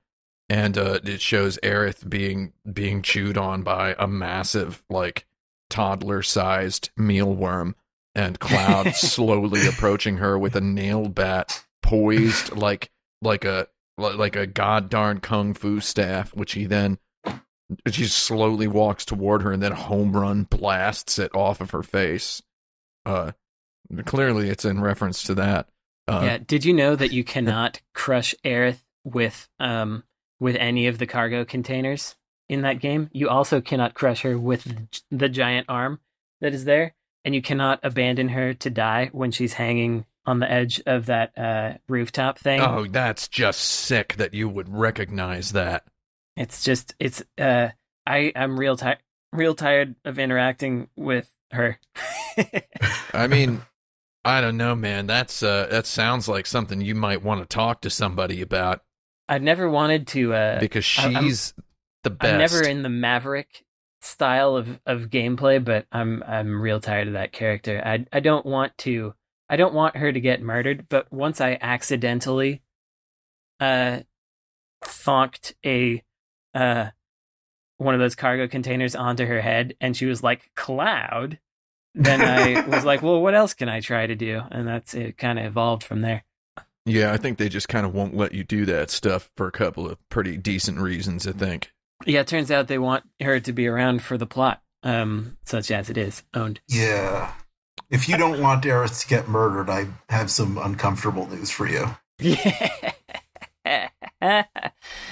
and uh, it shows Aerith being being chewed on by a massive, like toddler-sized mealworm, and Cloud slowly approaching her with a nail bat poised like like a like a god darn kung fu staff, which he then she slowly walks toward her and then home run blasts it off of her face. Uh, clearly, it's in reference to that. Uh, yeah. Did you know that you cannot crush Aerith with um with any of the cargo containers in that game? You also cannot crush her with the giant arm that is there, and you cannot abandon her to die when she's hanging on the edge of that uh, rooftop thing. Oh, that's just sick that you would recognize that. It's just it's uh I I'm real tired real tired of interacting with her. I mean, I don't know, man. That's uh, that sounds like something you might want to talk to somebody about I've never wanted to uh because I- I'm- she's the best. I'm never in the Maverick style of, of gameplay, but I'm I'm real tired of that character. I I don't want to I don't want her to get murdered, but once I accidentally uh thonked a uh one of those cargo containers onto her head and she was like cloud then I was like, well, what else can I try to do? And that's it kind of evolved from there. Yeah, I think they just kind of won't let you do that stuff for a couple of pretty decent reasons. I think. Yeah, it turns out they want her to be around for the plot, um, such as it is owned. Yeah. If you don't want Aerith to get murdered, I have some uncomfortable news for you. Yeah.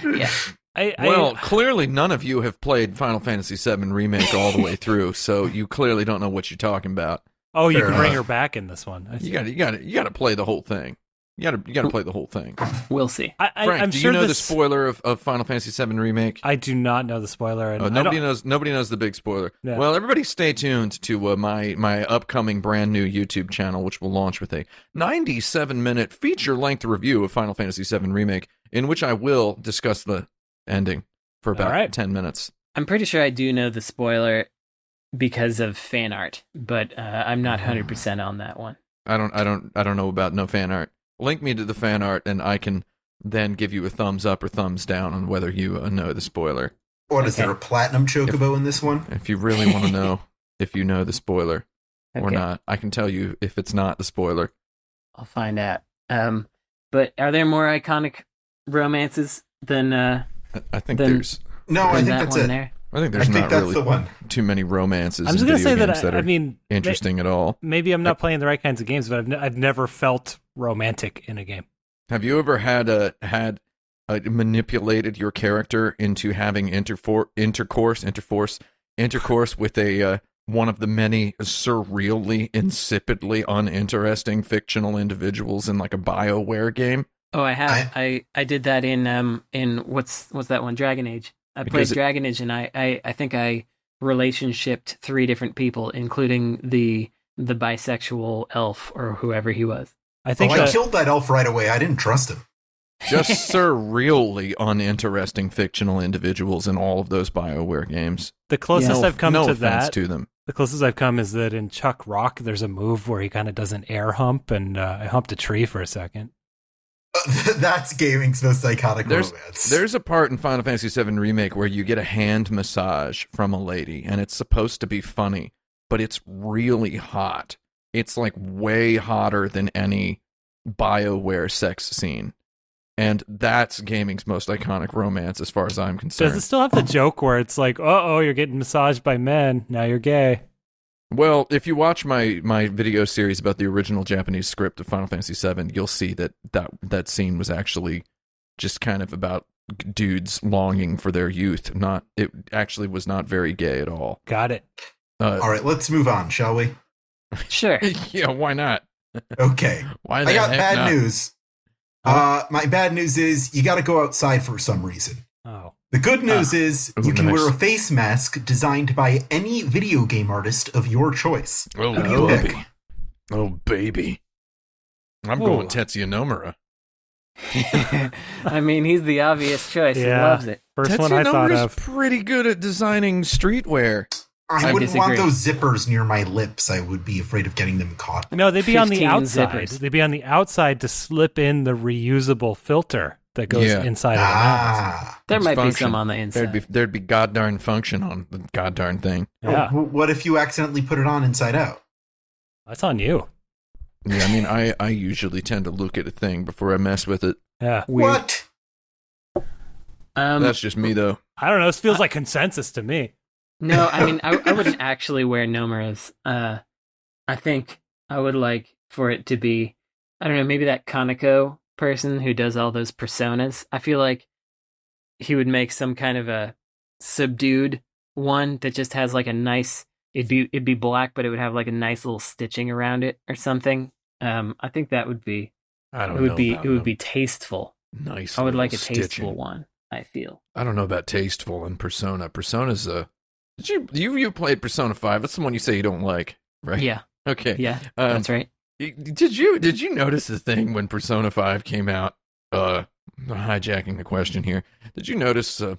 yeah. I, I Well, clearly none of you have played Final Fantasy VII Remake all the way through, so you clearly don't know what you're talking about. oh, you Fair can bring her back in this one. I You got to, you got to, you got to play the whole thing. You got to, you got to play the whole thing. We'll see. I, I, Frank, I'm do sure you know this, the spoiler of, of Final Fantasy VII Remake? I do not know the spoiler. And Oh, nobody don't- knows. Nobody knows the big spoiler. Yeah. Well, everybody, stay tuned to uh, my my upcoming brand new YouTube channel, which will launch with a 97 minute feature length review of Final Fantasy VII Remake, in which I will discuss the ending for about All right. 10 minutes. I'm pretty sure I do know the spoiler because of fan art, but uh, I'm not 100% on that one. I don't, I don't, I don't know about no fan art. link me to the fan art, and I can then give you a thumbs up or thumbs down on whether you uh, know the spoiler. What is Okay. there a platinum chocobo in this one? If you really want to know if you know the spoiler or not, I can tell you if it's not the spoiler. I'll find out. Um, but are there more iconic romances than uh I, I think Then- there's. No, I think that that's it. there? I think I there's think not that's really the one. too many romances I'm just in gonna video say that, games I, that are I mean, may- interesting at all. maybe I'm not playing the right kinds of games, but I've, ne- I've never felt romantic in a game. Have you ever had a had uh, manipulated your character into having interfor- intercourse, interforce, intercourse with a uh, one of the many surreally, insipidly uninteresting fictional individuals in like a Bioware game? Oh, I have. I, I did that in um in what's what's that one? Dragon Age. I Because played it- Dragon Age, and I, I I think I relationshiped three different people, including the the bisexual elf or whoever he was. I think oh, I killed that elf right away. I didn't trust him. Just surreally uninteresting fictional individuals in all of those Bioware games. the closest no, I've come no to offense that, to them. the closest I've come is that in Chuck Rock, there's a move where he kind of does an air hump, and uh, I humped a tree for a second. That's gaming's most iconic There's romance. there's a part in Final Fantasy VII Remake where you get a hand massage from a lady, and it's supposed to be funny, but it's really hot. It's like way hotter than any Bioware sex scene, and that's gaming's most iconic romance, as far as I'm concerned. Does it still have the joke where it's like, "Uh oh, you're getting massaged by men. Now you're gay." Well, if you watch my my video series about the original Japanese script of Final Fantasy VII, you'll see that that that scene was actually just kind of about dudes longing for their youth. Not it actually was not very gay at all. Got it. Uh, All right, let's move on, shall we? Sure. yeah, why not? Okay. Why I got heck bad not? news. Uh, my bad news is you got to go outside for some reason. Oh, The good news is you can nice. wear a face mask designed by any video game artist of your choice. Oh, Who do you baby. pick? Oh, baby. I'm Ooh. going Tetsuya Nomura. I mean, he's the obvious choice. He loves it. first one Tetsuya I thought Nomura's of. pretty good at designing streetwear. I, I wouldn't want those zippers near my lips. I would be afraid of getting them caught. No, they'd be on the outside. zippers. They'd be on the outside to slip in the reusable filter that goes Yeah. inside of the mask. Ah. There It's might be some on the inside. There'd be there'd be god darn function on the god darn thing. Yeah, W- What if you accidentally put it on inside out? that's on you. Yeah, I mean, I I usually tend to look at a thing before I mess with it. Yeah, Weird. What? Um, That's just me though. I don't know. This feels like consensus to me. No, I mean, I, I wouldn't actually wear Nomura's. Uh, I think I would like for it to be, I don't know, maybe that Kaneko person who does all those personas. I feel like he would make some kind of a subdued one that just has like a nice. It'd be it'd be black, but it would have like a nice little stitching around it or something. Um, I think that would be I don't know. it would be it would them. be tasteful. nice. I would like a tasteful stitching. one. I feel. I don't know about tasteful and Persona. Persona's a. Did you you you played Persona Five? That's the one you say you don't like, right? Yeah, Okay. yeah, Um, that's right. Did you did you notice the thing when Persona Five came out? Uh, hijacking the question here. Did you notice uh,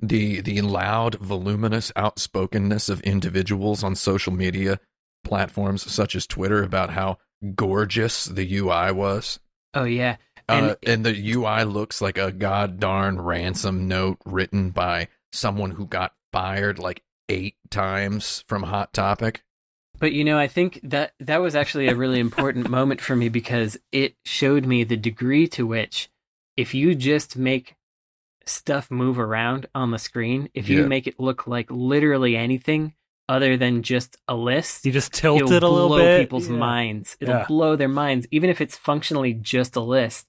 the the loud, voluminous outspokenness of individuals on social media platforms such as Twitter about how gorgeous the UI was? Oh yeah, uh, And- and the UI looks like a god darn ransom note written by someone who got fired like eight times from Hot Topic. But you know, I think that that was actually a really important moment for me because it showed me the degree to which if you just make stuff move around on the screen, if you Yeah. make it look like literally anything other than just a list, You just tilt it'll it a little blow bit. people's Yeah. minds. It'll Yeah. blow their minds, even if it's functionally just a list.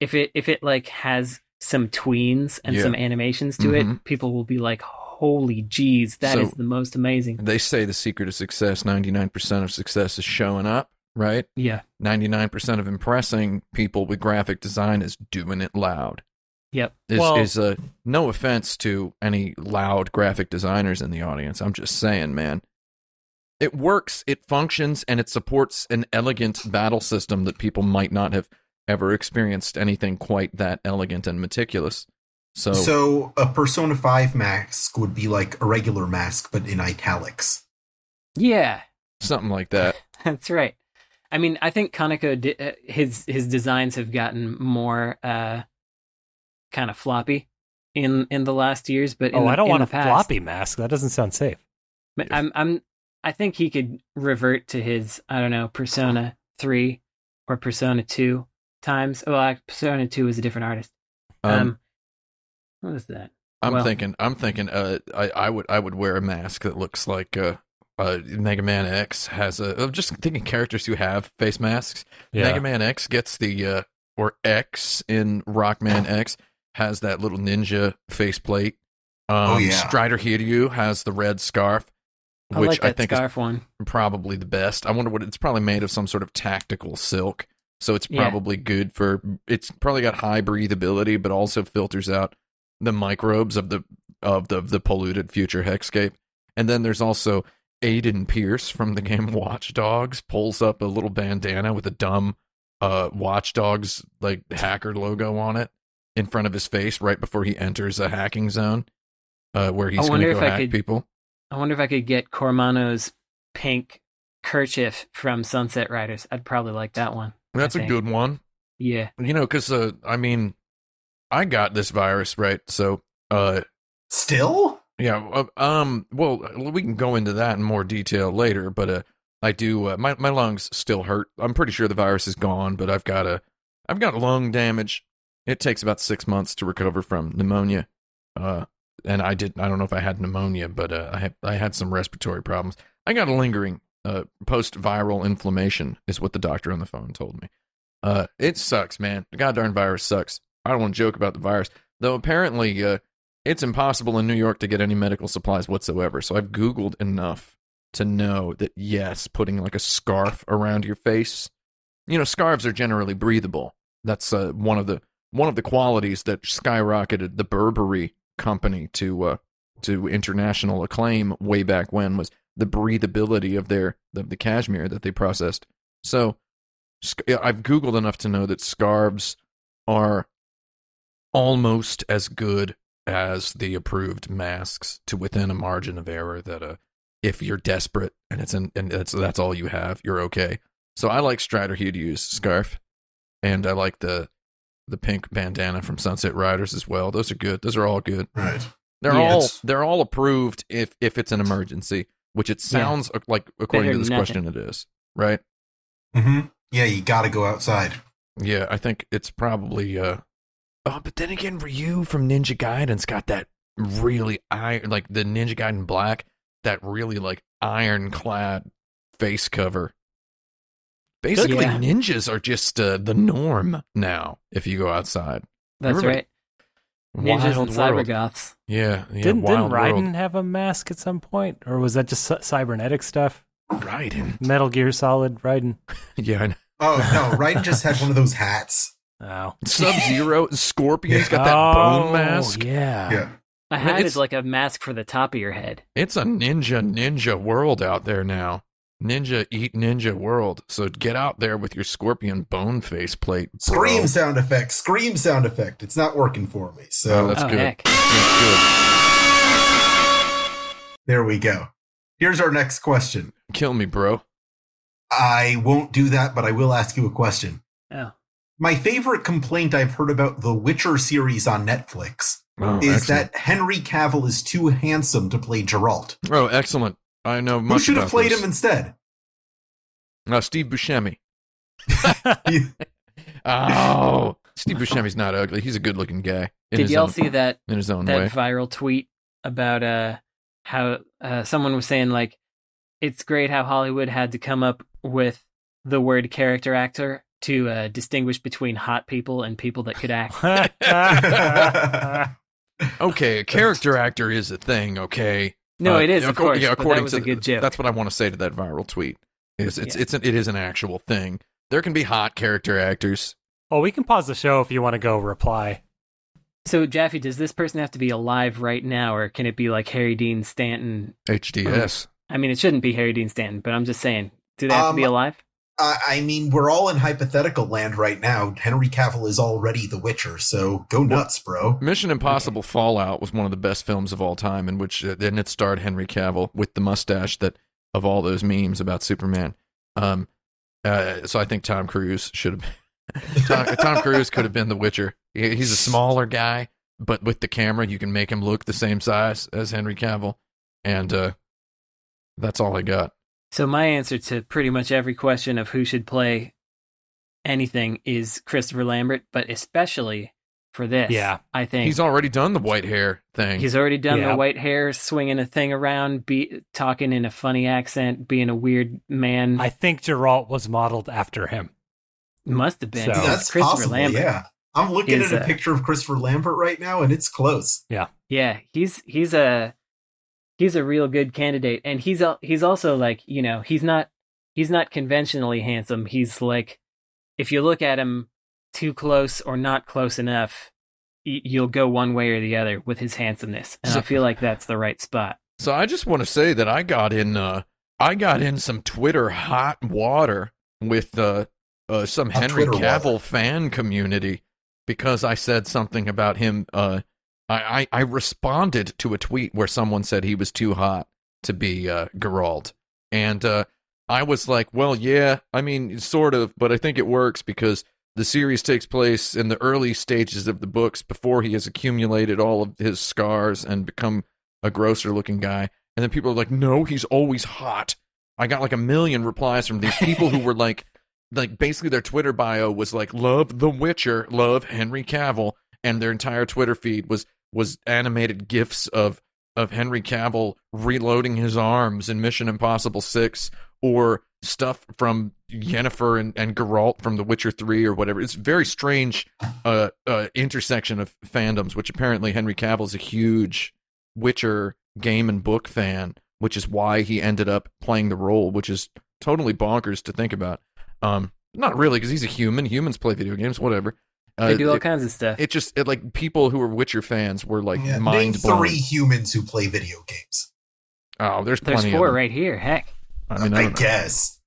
If it if it like has some tweens and Yeah. some animations to Mhm. it, people will be like, "Holy jeez, that is So- the most amazing." They say the secret of success, 99% of success is showing up, right? Yeah. 99% of impressing people with graphic design is doing it loud. Yep. Is, Well- is uh, no offense to any loud graphic designers in the audience. I'm just saying, man. It works, it functions, and it supports an elegant battle system that people might not have ever experienced anything quite that elegant and meticulous. So, So a Persona 5 mask would be like a regular mask, but in italics. Yeah. something like that. That's right. I mean, I think Kaneko di- uh, his his designs have gotten more uh, kind of floppy in in the last years. But in oh, the, I don't in want a past, floppy mask. That doesn't sound safe. But I'm I'm I think he could revert to his I don't know Persona three or Persona two times. Oh, like, Persona two is a different artist. Um, Um, what is that? I'm well- thinking. I'm thinking. Uh, I, I would. I would wear a mask that looks like uh, uh, Mega Man X has a. I'm just thinking characters who have face masks. Yeah. Mega Man X gets the uh, or X in Rockman X has that little ninja faceplate. Um, Oh, yeah. Strider Hiryu has the red scarf, I which like that I think scarf one. probably the best. I wonder what it's probably made of some sort of tactical silk, so it's Yeah. probably good for. It's probably got high breathability, but also filters out the microbes of the of the the polluted future hexscape. And then there's also Aiden Pearce from the game Watch Dogs pulls up a little bandana with a dumb uh Watch Dogs like hacker logo on it in front of his face right before he enters a hacking zone uh where he's going to go hack could- people. I wonder if I could get Cormano's pink kerchief from Sunset Riders. I'd probably like that one. That's a good one. Yeah. You know, cuz uh I mean I got this virus, right? So uh Still? Yeah. uh, Um. Well, we can go into that in more detail later, but uh, I do. Uh, my my lungs still hurt. I'm pretty sure the virus is gone, but I've got a, I've got lung damage. It takes about six months to recover from pneumonia. Uh, and I didn't. I don't know if I had pneumonia, but uh, I had I had some respiratory problems. I got a lingering uh post viral inflammation, is what the doctor on the phone told me. Uh, it sucks, man. The goddamn virus sucks. I don't want to joke about the virus, though. Apparently, uh, it's impossible in New York to get any medical supplies whatsoever. So I've Googled enough to know that yes, putting like a scarf around your face, you know, scarves are generally breathable. That's uh, one of the one of the qualities that skyrocketed the Burberry company to uh, to international acclaim way back when was the breathability of their of the cashmere that they processed. So I've Googled enough to know that scarves are almost as good as the approved masks to within a margin of error that uh if you're desperate and it's in, and that's that's all you have you're okay so i like strider Hue to use scarf and i like the the pink bandana from sunset riders as well those are good those are all good Right. they're Yeah. all It's- they're all approved if if it's an emergency which it sounds uh, like according Better to this than question it is right Mm-hmm. Yeah, you gotta go outside. Yeah, I think it's probably uh Oh, but then again Ryu from Ninja Gaiden's got that really iron like the Ninja Gaiden Black, that really like ironclad face cover. Basically Yeah. ninjas are just uh, the norm now if you go outside. That's Everybody- right. Ninjas Wild and world. cybergoths. Yeah, yeah, didn't didn't wild world. Raiden have a mask at some point, or was that just cybernetic stuff? Raiden. Metal Gear Solid Raiden. Yeah, I know. Oh no, Raiden just had one of those hats. Oh, Sub Zero, Scorpion's got that Oh, bone mask. Yeah. Yeah. A mean, hat it's- is like a mask for the top of your head. It's a ninja ninja world out there now. Ninja eat ninja world. So get out there with your scorpion bone face plate. bro. Scream sound effect. Scream sound effect. It's not working for me. Oh, So that's oh good. heck. That's there we go. Here's our next question. Kill me, bro. I won't do that, but I will ask you a question. Oh. My favorite complaint I've heard about the Witcher series on Netflix Oh, is excellent. that Henry Cavill is too handsome to play Geralt. Oh, excellent. I know much Who should have played this. him instead? Uh, Steve Buscemi. Oh, Steve Buscemi's not ugly. He's a good-looking guy. In Did his y'all own, see that in his own that way? viral tweet about uh how uh someone was saying like it's great how Hollywood had to come up with the word character actor to uh, distinguish between hot people and people that could act. Okay, a character actor is a thing. Okay, No, Uh, it is, of course. Yeah, according that was to a good joke. That's what I want to say to that viral tweet. Is it's Yeah. it's an, it is an actual thing. There can be hot character actors. well, we can pause the show if you want to go reply. So, Jaffe, does this person have to be alive right now, or can it be like Harry Dean Stanton? HDS. I mean, it shouldn't be Harry Dean Stanton, but I'm just saying, do they have to be Um, alive? I I mean, we're all in hypothetical land right now. Henry Cavill is already The Witcher, so go nuts, bro. Mission Impossible Fallout was one of the best films of all time, in which uh, and it starred Henry Cavill with the mustache that of all those memes about Superman. Um, Uh, so I think Tom Cruise should have. Tom, Tom Cruise could have been The Witcher. He's a smaller guy, but with the camera, you can make him look the same size as Henry Cavill, and uh, that's all I got. So my answer to pretty much every question of who should play anything is Christopher Lambert, but especially for this, Yeah. I think He's already done the white hair thing. He's already done Yeah. the white hair, swinging a thing around, be talking in a funny accent, being a weird man. I think Geralt was modeled after him. Must have been. So- That's Christopher possible. Lambert. Yeah, I'm looking is, at a uh, picture of Christopher Lambert right now, and it's close. Yeah. Yeah, he's he's a he's a real good candidate, and he's al- he's also like you know he's not he's not conventionally handsome. He's like if you look at him too close or not close enough, y- you'll go one way or the other with his handsomeness, and I feel like that's the right spot. So I just want to say that I got in uh I got in some Twitter hot water with uh, uh some Henry Cavill water. fan community because I said something about him uh I, I I responded to a tweet where someone said he was too hot to be uh Geralt and uh I was like, well, yeah, I mean, sort of, but I think it works because the series takes place in the early stages of the books before he has accumulated all of his scars and become a grosser looking guy. And then people are like, no, he's always hot. I got like a million replies from these people who were like, like basically their Twitter bio was like, love The Witcher, love Henry Cavill, and their entire Twitter feed was was animated gifs of of Henry Cavill reloading his arms in Mission Impossible Six, or stuff from Yennefer and, and Geralt from The Witcher Three or whatever. It's very strange uh, uh, intersection of fandoms, which apparently Henry Cavill is a huge Witcher game and book fan, which is why he ended up playing the role, which is totally bonkers to think about. Um, not really, because he's a human. Humans play video games, whatever. Uh, They do all it, kinds of stuff. it just it, like people who are Witcher fans were like Yeah, Name mind blown. three humans who play video games. Oh, there's There's four of them. right here. Heck, I mean, I, I, guess.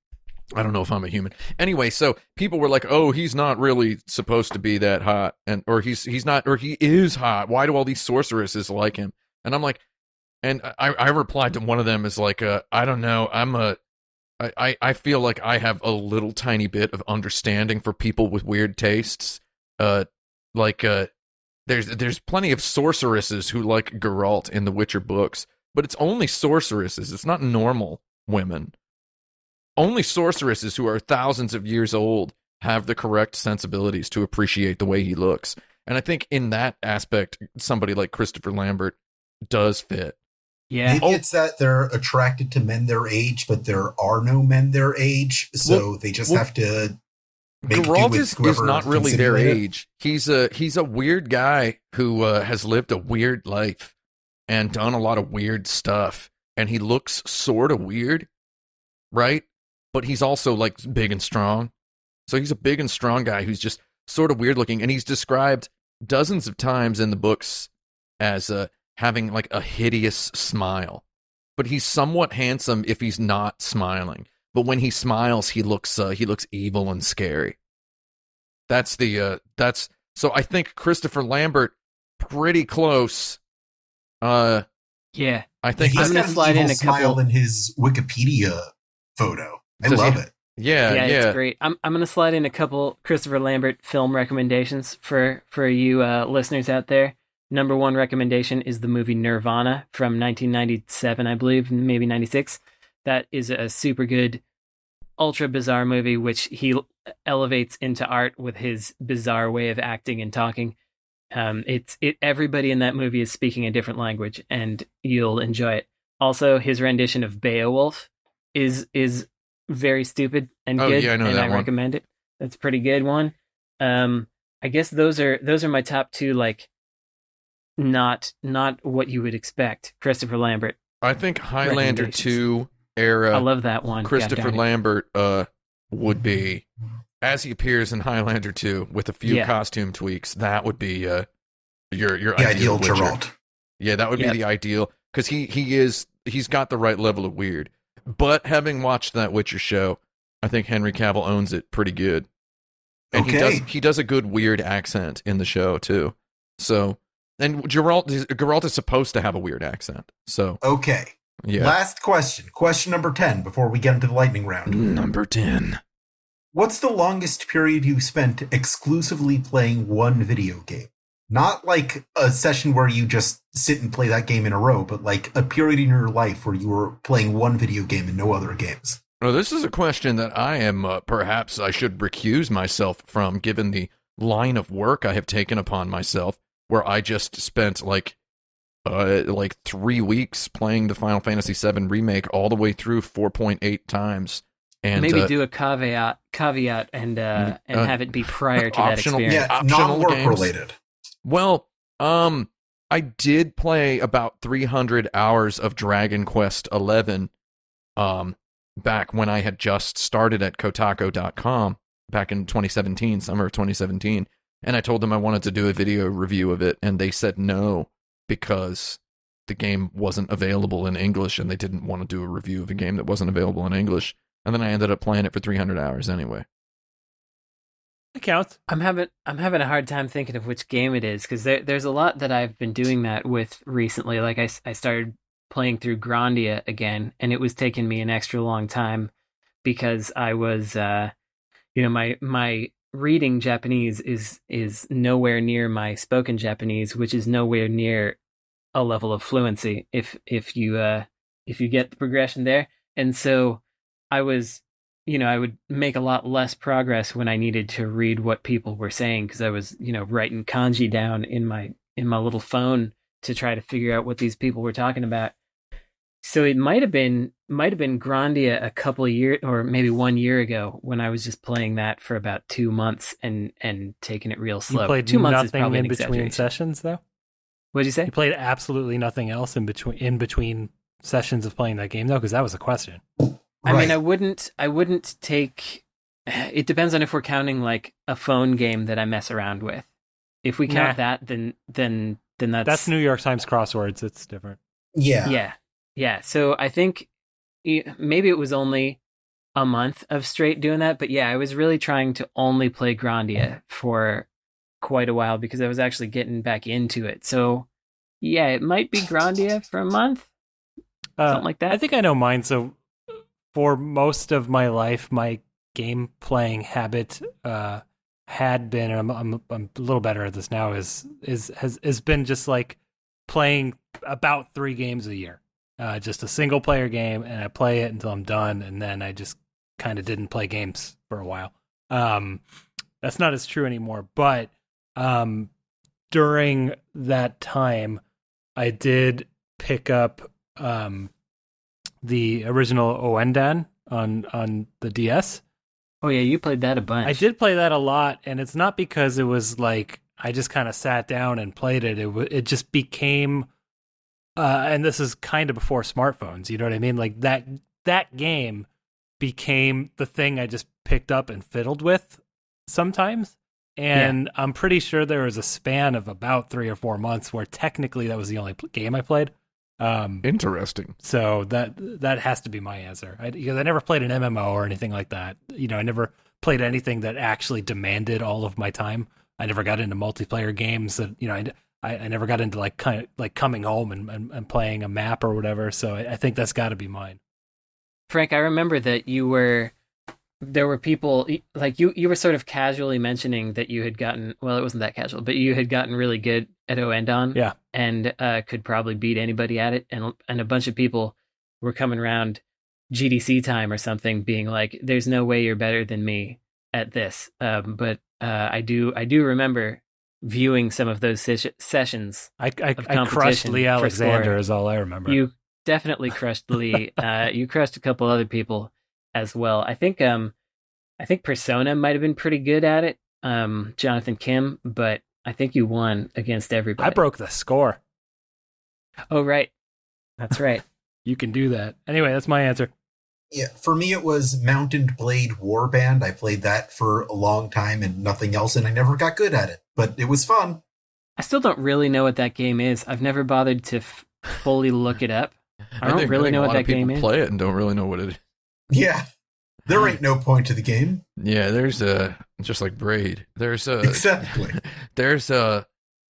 I don't know if I'm a human. Anyway, so people were like, "Oh, he's not really supposed to be that hot," and or he's he's not, or he is hot. Why do all these sorceresses like him? And I'm like, and I I replied to one of them as like, uh, I don't know, I'm a. I, I I feel like I have a little tiny bit of understanding for people with weird tastes. Uh, like uh, there's there's plenty of sorceresses who like Geralt in the Witcher books, but it's only sorceresses. It's not normal women only sorceresses who are thousands of years old have the correct sensibilities to appreciate the way he looks. And I think in that aspect, somebody like Christopher Lambert does fit. yeah. Maybe it's that they're attracted to men their age, but there are no men their age, so Well- they just well, have to. Make Geralt is, is not really their it. age. He's a he's a weird guy who uh, has lived a weird life and done a lot of weird stuff. And he looks sort of weird, right? But he's also like big and strong. So he's a big and strong guy who's just sort of weird looking. And he's described dozens of times in the books as uh, having like a hideous smile. But he's somewhat handsome if he's not smiling. But when he smiles, he looks uh, he looks evil and scary. That's the uh, that's so I think Christopher Lambert pretty close. Uh, yeah. I think He's I'm got gonna slide evil in a smile couple- in his Wikipedia photo. I Does he- love it. yeah, yeah, yeah. it's great. I'm I'm gonna slide in a couple Christopher Lambert film recommendations for for you uh, listeners out there. Number one recommendation is the movie Nirvana from 1997, I believe, maybe 96. That is a super good, ultra bizarre movie, which he elevates into art with his bizarre way of acting and talking. Um, it's it. Everybody in that movie is speaking a different language, and you'll enjoy it. Also, his rendition of Beowulf is is very stupid and Oh, good, yeah, I know and I one. recommend it. That's a pretty good one. Um, I guess those are those are my top two. Like, not not what you would expect. Christopher Lambert. I think Highlander two era I love that one. Christopher darn. Lambert uh would be as he appears in Highlander two with a few Yeah. costume tweaks. That would be uh your your The ideal ideal Witcher. Geralt. Yeah, that would Yep. be the ideal because he he is he's got the right level of weird. But having watched that Witcher show, I think Henry Cavill owns it pretty good, and he does he does a good weird accent in the show too. So, and Geralt is, Geralt is supposed to have a weird accent. So Okay. Yeah, Last question. Question number 10 before we get into the lightning round. number ten. What's the longest period you spent exclusively playing one video game? Not like a session where you just sit and play that game in a row, but like a period in your life where you were playing one video game and no other games. Well, this is a question that I am uh, perhaps I should recuse myself from, given the line of work I have taken upon myself, where I just spent like uh, like three weeks playing the Final Fantasy VII remake all the way through 4.8 times. And Maybe uh, do a caveat, caveat, and uh, and Uh, have it be prior to that experience. Yeah, optional not work games. related. Well, um, I did play about 300 hours of Dragon Quest 11, um, back when I had just started at Kotaku.com back in 2017, summer of 2017, and I told them I wanted to do a video review of it, and they said no because the game wasn't available in English, and they didn't want to do a review of a game that wasn't available in English. And then I ended up playing it for 300 hours anyway. It counts. I'm having I'm having a hard time thinking of which game it is because there, there's a lot that I've been doing that with recently. Like I, I started playing through Grandia again, and it was taking me an extra long time because I was, uh, you know, my my reading Japanese is is nowhere near my spoken Japanese, which is nowhere near a level of fluency. If if you uh if you get the progression there, and so I was you know, I would make a lot less progress when I needed to read what people were saying because I was, you know, writing kanji down in my in my little phone to try to figure out what these people were talking about. So it might have been might have been Grandia a couple of years or maybe one year ago when I was just playing that for about two months and and taking it real slow. You played two months is nothing probably in between sessions, though. What did you say? You played absolutely nothing else in between in between sessions of playing that game, though, because that was a question. I mean, I wouldn't. I wouldn't take. It depends on if we're counting like a phone game that I mess around with. If we count Nah. that, then then then that's That's New York Times crosswords. It's different. yeah. yeah, yeah. So I think maybe it was only a month of straight doing that, but yeah, I was really trying to only play Grandia for quite a while because I was actually getting back into it. So yeah, it might be Grandia for a month, Uh, something like that. I think I know mine. So, for most of my life, my game playing habit uh, had been, and I'm, I'm I'm a little better at this now. Is is has has been just like playing about three games a year, uh, just a single player game, and I play it until I'm done, and then I just kind of didn't play games for a while. Um, that's not as true anymore, but um, during that time, I did pick up um, the original Oendan on on the DS. oh yeah, you played that a bunch. I did play that a lot, and it's not because it was like I just kind of sat down and played it. It w- it just became, uh, and this is kind of before smartphones. You know what I mean? Like that that game became the thing I just picked up and fiddled with sometimes. And I'm pretty sure there was a span of about three or four months where technically that was the only pl- game I played. Um, Interesting. so that that has to be my answer. I, because I never played an MMO or anything like that. You know, I never played anything that actually demanded all of my time. I never got into multiplayer games that you know. I, I, I never got into like kind of like coming home and, and, and playing a map or whatever. So I, I think that's got to be mine. Frank, I remember that you were there were people like you you were sort of casually mentioning that you had gotten well it wasn't that casual but you had gotten really good at Oendan Yeah. and uh, could probably beat anybody at it and and a bunch of people were coming around GDC time or something being like there's no way you're better than me at this um, but uh, I do I do remember viewing some of those ses- sessions I I, Of I crushed Leigh Alexander score. is all I remember. you definitely crushed Leigh. uh, you crushed a couple other people as well. I think um, I think Persona might have been pretty good at it, um, Jonathan Kim, but I think you won against everybody. I broke the score. Oh right, that's right. You can do that. Anyway, that's my answer. Yeah, for me it was Mount & Blade Warband. I played that for a long time and nothing else, and I never got good at it, but it was fun. I still don't really know what that game is. I've never bothered to f- fully look it up. I don't think, really think know what that game is. play it and don't really know what it is. Yeah, there ain't no point to the game. Yeah, there's a just like Braid. There's a Exactly. there's a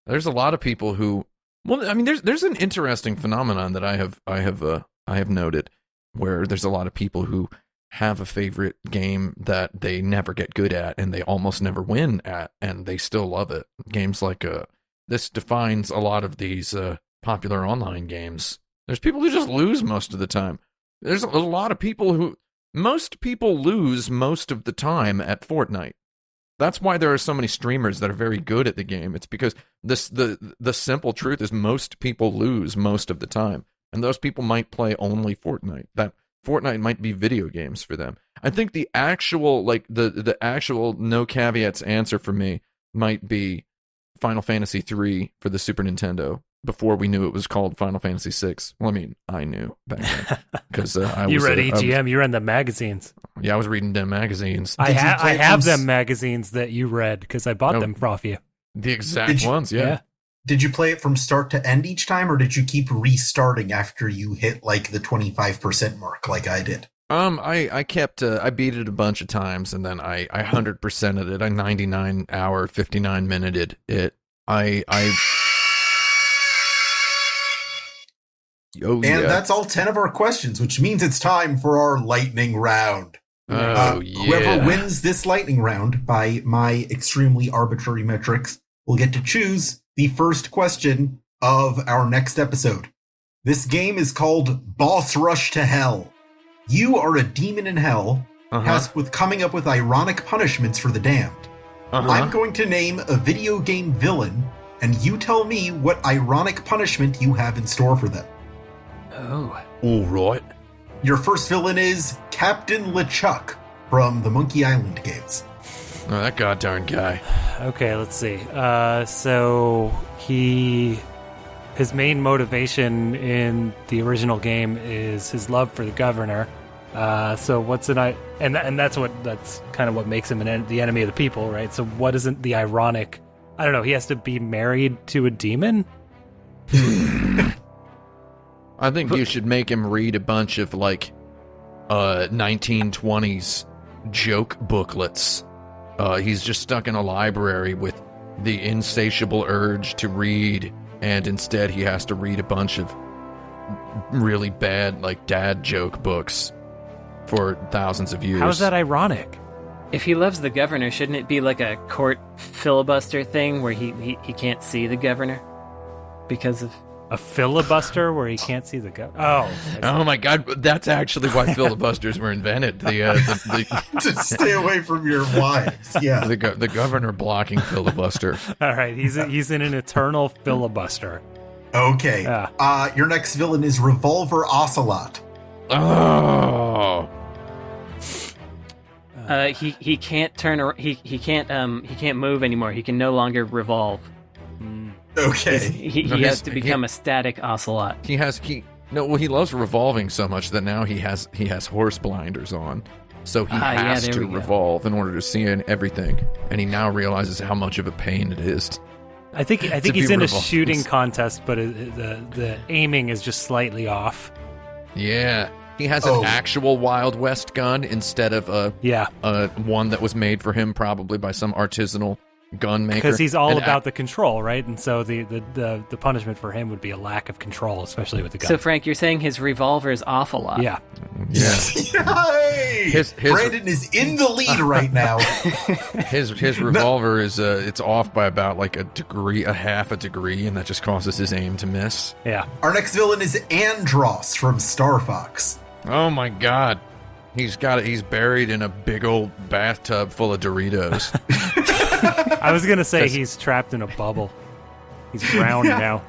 there's a lot of people who well, I mean, there's there's an interesting phenomenon that I have I have uh, I have noted where there's a lot of people who have a favorite game that they never get good at and they almost never win at, and they still love it. Games like uh, this defines a lot of these uh, popular online games. There's people who just lose most of the time. There's a lot of people who most people lose most of the time at Fortnite. That's why there are so many streamers that are very good at the game. It's because this the the simple truth is most people lose most of the time. And those people might play only Fortnite. That Fortnite might be video games for them. I think the actual like the the actual no caveats answer for me might be Final Fantasy 3 for the Super Nintendo before we knew it was called Final Fantasy 6. Well, I mean, I knew back then because uh, I you was read uh, I was- EGM, you read the magazines. yeah, I was reading them magazines. I, Did ha- I have them magazines that you read because I bought Oh. them off you. The exact you- ones, yeah. Did you play it from start to end each time, or did you keep restarting after you hit like the 25% mark like I did? Um, I I kept uh, I beat it a bunch of times, and then I I hundred percented it. I ninety nine hour, fifty nine minuted it. I I. Oh And yeah. that's all 10 of our questions, which means it's time for our lightning round. oh Uh, yeah. Whoever wins this lightning round by my extremely arbitrary metrics will get to choose the first question of our next episode. This game is called Boss Rush to Hell. You are a demon in hell, Uh-huh. tasked with coming up with ironic punishments for the damned. uh-huh. I'm going to name a video game villain, and you tell me what ironic punishment you have in store for them. Oh. All right. Your first villain is Captain LeChuck from the Monkey Island games. Oh, that goddamn guy. Okay, let's see. Uh, so he, his main motivation in the original game is his love for the governor. Uh, so what's an I and and that's what that's kind of what makes him an en- the enemy of the people, right? So what isn't the ironic? I don't know. He has to be married to a demon. I think you should make him read a bunch of like uh 1920s joke booklets. Uh he's just stuck in a library with the insatiable urge to read and instead he has to read a bunch of really bad like dad joke books for thousands of years. How is that ironic? If he loves the governor, shouldn't it be like a court filibuster thing where he, he, he can't see the governor? Because of. A filibuster where he can't see the go. Oh, Oh my god, that's actually why filibusters were invented. The uh, the, to stay away from your wives. Yeah. the, go- the governor blocking filibuster. all right. He's he's in an eternal filibuster. Okay. Yeah. Uh, your next villain is Revolver Ocelot. Oh. Uh, he he can't turn he he can't um he can't move anymore. He can no longer revolve. Okay. He, he his- has to become a static ocelot. He has he no well he loves revolving so much that now he has he has horse blinders on. So he ah, yeah, has there to we go. revolve in order to see in everything. And he now realizes how much of a pain it is. I think I think he's be in a shooting contest, but it, the the aiming is just slightly off. Yeah. He has Oh. an actual Wild West gun instead of a, Yeah, a one that was made for him probably by some artisanal gun maker. because he's all An about ac- the control, right? And so the, the the the punishment for him would be a lack of control, especially with the gun. So Frank, you're saying his revolver is off a lot. yeah, yeah. Yay! His- his- Brandon is in the lead right now. His his revolver is uh it's off by about like a degree, a half a degree, and that just causes his aim to miss. yeah. Our next villain is Andross from Star Fox. Oh my god. He's got it. He's buried in a big old bathtub full of Doritos. I was gonna say That's- he's trapped in a bubble. He's drowned now.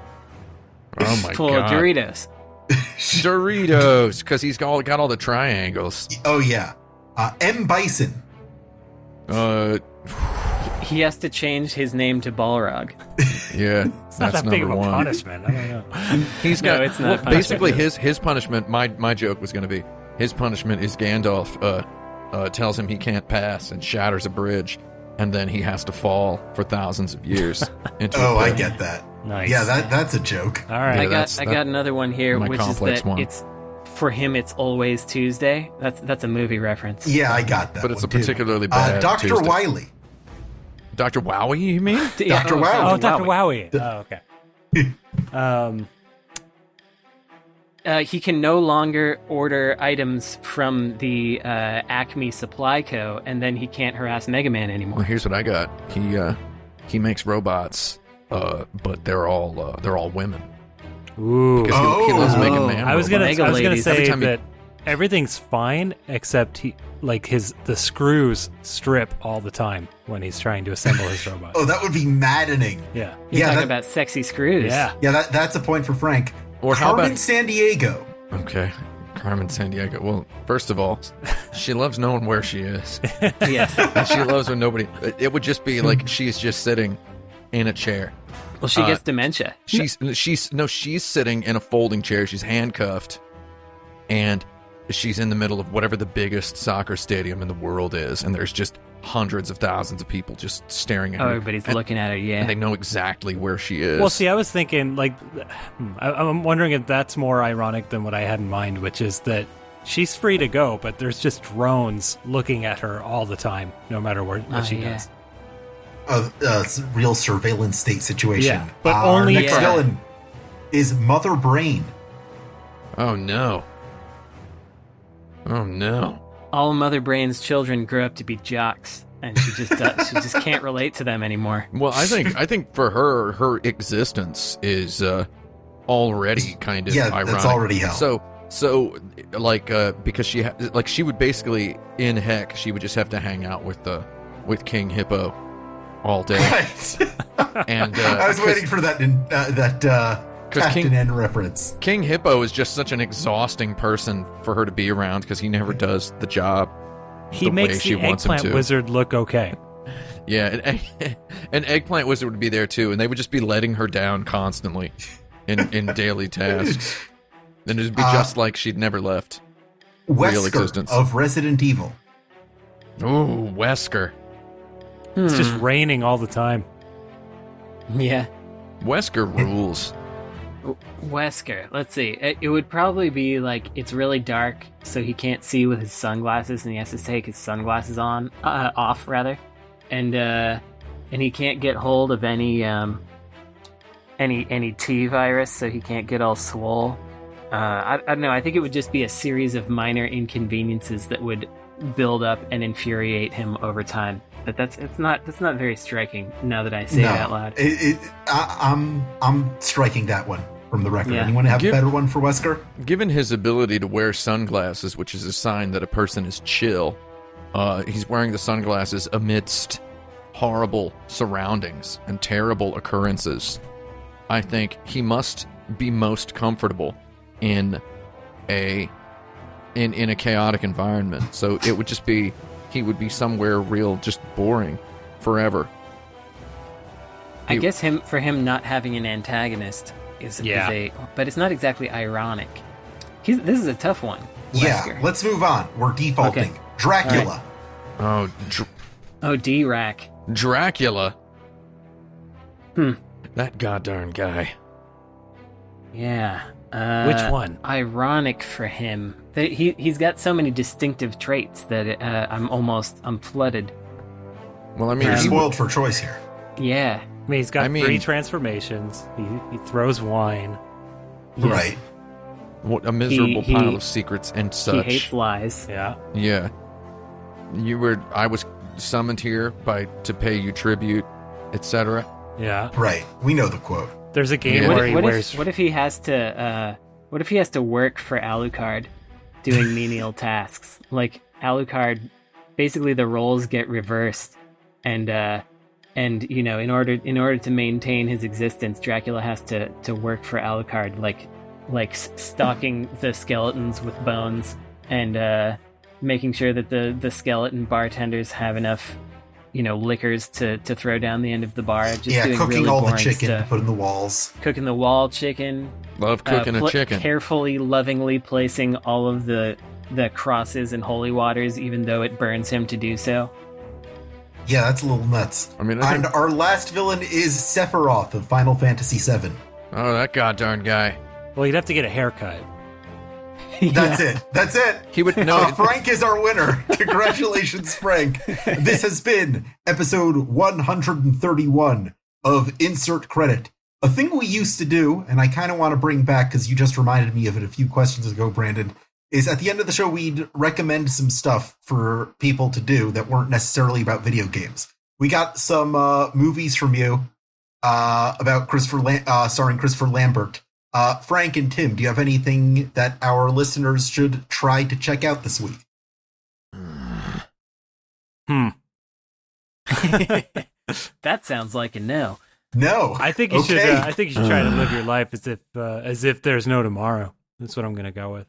oh my Full god. of Doritos. Doritos, because he's all got all the triangles. Oh, yeah. Uh, M. Bison. Uh, He has to change his name to Balrog. yeah, It's not that's that big of number a one. punishment. I don't know. He's No, got it's not well, punishment. basically his his punishment. My my joke was going to be his punishment is Gandalf uh, uh, tells him he can't pass and shatters a bridge, and then he has to fall for thousands of years. Into Oh, I get that. Nice. Yeah, that that's a joke. All right. I got that's- I that- got another one here, my which is that one. it's for him. It's always Tuesday. That's that's a movie reference. Yeah, I got that. But it's one, a too. particularly Uh, bad Dr. Wily. Dr. Wowie, you mean? Yeah, Dr. oh, Wow. oh, Dr. Wowie. Wowie. Oh, okay. um, uh, he can no longer order items from the uh, Acme Supply Co. And then he can't harass Mega Man anymore. Well, anymore. here's what I got. He uh, he makes robots, uh, but they're all uh, they're all women. Ooh. Because he, he loves Mega making man. I was gonna, Mega I was gonna say Every time he- that everything's fine except he, like his the screws strip all the time when he's trying to assemble his robot. Oh, that would be maddening. Yeah, You're yeah, talking that- about sexy screws. yeah. Yeah, that, that's a point for Frank. Or how Carmen about Sandiego. okay, Carmen Sandiego. Well, first of all, she loves knowing where she is. Yes. And she loves when nobody. It would just be like she's just sitting in a chair. Well, she Uh, gets dementia. She's she's no, she's sitting in a folding chair. She's handcuffed, and she's in the middle of whatever the biggest soccer stadium in the world is, and there's just hundreds of thousands of people just staring at Oh, her. everybody's and, looking at her. Yeah. and they know exactly where she is. Well, see, I was thinking like, hmm, I, I'm wondering if that's more ironic than what I had in mind, which is that she's free to go, but there's just drones looking at her all the time, no matter what, what Ah, she yeah. does. A real surveillance state situation. Yeah, but Our only- next Yeah. villain is Mother Brain. oh no, oh no. All Mother Brain's children grew up to be jocks, and she just does, she just can't relate to them anymore. Well, I think I think for her, her existence is uh, already kind of Yeah, ironic. that's already hell. So, so like uh, because she ha- like she would basically in heck she would just have to hang out with the with King Hippo all day, Right. and uh, I was waiting for that in, uh, that uh, 'Cause Captain King- N reference. King Hippo is just such an exhausting person for her to be around because he never does the job. He The way makes she the wants him eggplant to. wizard look okay. Yeah, and egg- an eggplant wizard would be there too, and they would just be letting her down constantly in in daily tasks. And it'd be Uh, just like she'd never left. Wesker existence. of Resident Evil. Ooh, Wesker. It's just Hmm. raining all the time. yeah. Wesker rules. Wesker. Let's see. It, it would probably be like it's really dark, so he can't see with his sunglasses, and he has to take his sunglasses on, uh, off rather, and uh, and he can't get hold of any um, any any T virus, so he can't get all swole. Uh, I, I don't know. I think it would just be a series of minor inconveniences that would build up and infuriate him over time. But that's it's not that's not very striking now that I say no, it out loud. It, it, I, I'm I'm striking that one from the record. Yeah. Anyone have Give- a better one for Wesker? Given his ability to wear sunglasses, which is a sign that a person is chill, uh, he's wearing the sunglasses amidst horrible surroundings and terrible occurrences. I think he must be most comfortable in a in in a chaotic environment. So it would just be he would be somewhere real just boring forever. I He- guess him for him not having an antagonist is, Yeah. is a, but it's not exactly ironic. He's, this is a tough one. Yeah, Wesker. let's move on. We're defaulting. Okay. Dracula. Oh, Dr- Oh, D-Rack. Dracula. Hmm. That goddamn guy. Yeah. Uh, Which one? Ironic for him. That he he's got so many distinctive traits that uh, I'm almost I'm flooded. Well, I mean, You're he- spoiled for choice here. Yeah. I mean, he's got I mean- three transformations. He, he throws wine. Yes. Right. what a miserable He- pile he- of secrets and such. He such. hates lies. Yeah. Yeah. You were I was summoned here by to pay you tribute, etc. Yeah. Right. We know the quote. There's a game Yeah. What, where if, he what, wears. if, what if he has to uh, what if he has to work for Alucard doing menial tasks? Like Alucard basically the roles get reversed and uh and you know in order in order to maintain his existence Dracula has to to work for Alucard like like stocking the skeletons with bones and uh making sure that the the skeleton bartenders have enough you know liquors to to throw down the end of the bar just yeah, doing cooking really all the boring chicken to stuff put in the walls. cooking the wall chicken, Love uh, cooking pl- a chicken. carefully, lovingly placing all of the the crosses and holy waters, even though it burns him to do so. Yeah, that's a little nuts. I mean, I And think, our last villain is Sephiroth of Final Fantasy VII. oh, that goddamn guy. well, you'd have to get a haircut. That's it. That's it. He would no. Uh, Frank is our winner. Congratulations, Frank. This has been episode 131 of Insert Credit, a thing we used to do, and I kind of want to bring back because you just reminded me of it a few questions ago, Brandon, is at the end of the show, we'd recommend some stuff for people to do that weren't necessarily about video games. We got some uh, movies from you uh, about Christopher, Lam- uh, starring Christopher Lambert. Uh, Frank and Tim, do you have anything that our listeners should try to check out this week? Hmm. that sounds like a no. No, I think you should. Okay. Uh, I think you should try to live your life as if uh, as if there's no tomorrow. That's what I'm gonna go with.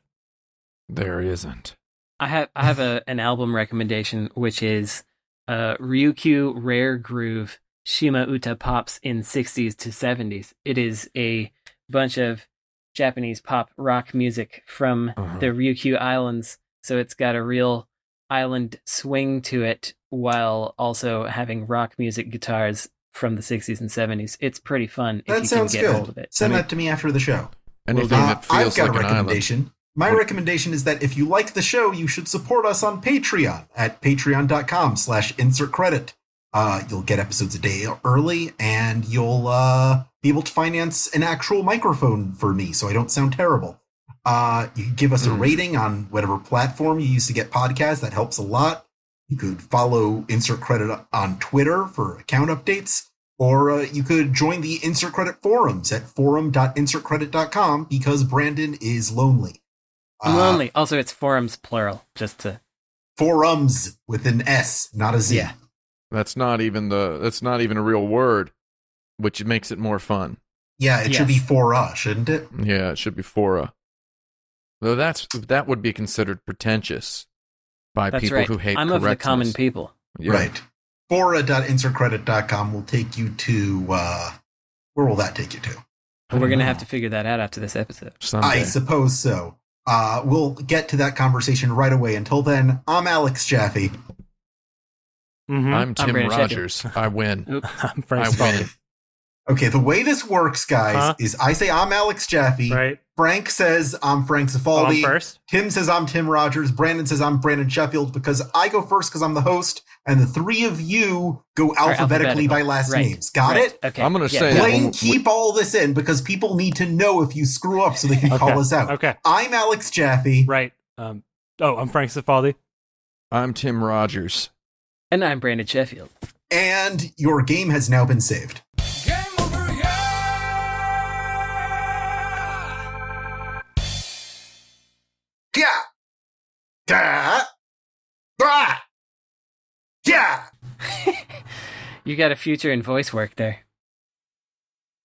There isn't. I have I have a an album recommendation which is uh Ryukyu Rare Groove Shima Uta Pops in 60s to 70s. It is a bunch of Japanese pop rock music from Uh-huh. the Ryukyu Islands, so it's got a real island swing to it while also having rock music guitars from the 60s and 70s. It's pretty fun if that you sounds can get hold good. of it. Send Any- that to me after the show. Anything Uh, that feels I've got like a an island. recommendation. My recommendation is that if you like the show, you should support us on Patreon at patreon.com slash insert credit. Uh, you'll get episodes a day early and you'll uh, be able to finance an actual microphone for me so I don't sound terrible. Uh, you give us a Hmm. rating on whatever platform you use to get podcasts. That helps a lot. You could follow Insert Credit on Twitter for account updates, or uh, you could join the Insert Credit forums at forum.insertcredit.com because Brandon is lonely. I'm Uh, lonely. Also, it's forums plural, just to Forums with an S, not a Z. Yeah. That's not even the. That's not even a real word, which makes it more fun. Yeah, it should be Yes. for us, shouldn't it? Yeah, it should be fora. Though that's that would be considered pretentious by That's people right. who hate I'm of the common correctness. people. Yeah. Right. Fora.insertcredit.com will take you to uh where will that take you to? We're gonna know. have to figure that out after this episode. Someday. I suppose so. Uh we'll get to that conversation right away. Until then, I'm Alex Jaffe. Mm-hmm. I'm Tim Brandon Sheffield. Rogers. I win. I'm Frank win. Spalding, Okay, the way this works, guys, Huh? is I say I'm Alex Jaffe. right? Frank says I'm Frank Oh, I'm first. Tim says I'm Tim Rogers. Brandon says I'm Brandon Sheffield because I go first because I'm the host, and the three of you go Or alphabetically by last Right. names. Got Right. it? Okay. I'm gonna Yeah. say that Blaine, when- keep all this in because people need to know if you screw up so they can Okay. call us out. Okay. I'm Alex Jaffe. Right. Um. Oh, I'm Frank Cifaldi. I'm Tim Rogers. And I'm Brandon Sheffield. and your game has now been saved. Da. Da. Yeah. You got a future in voice work there.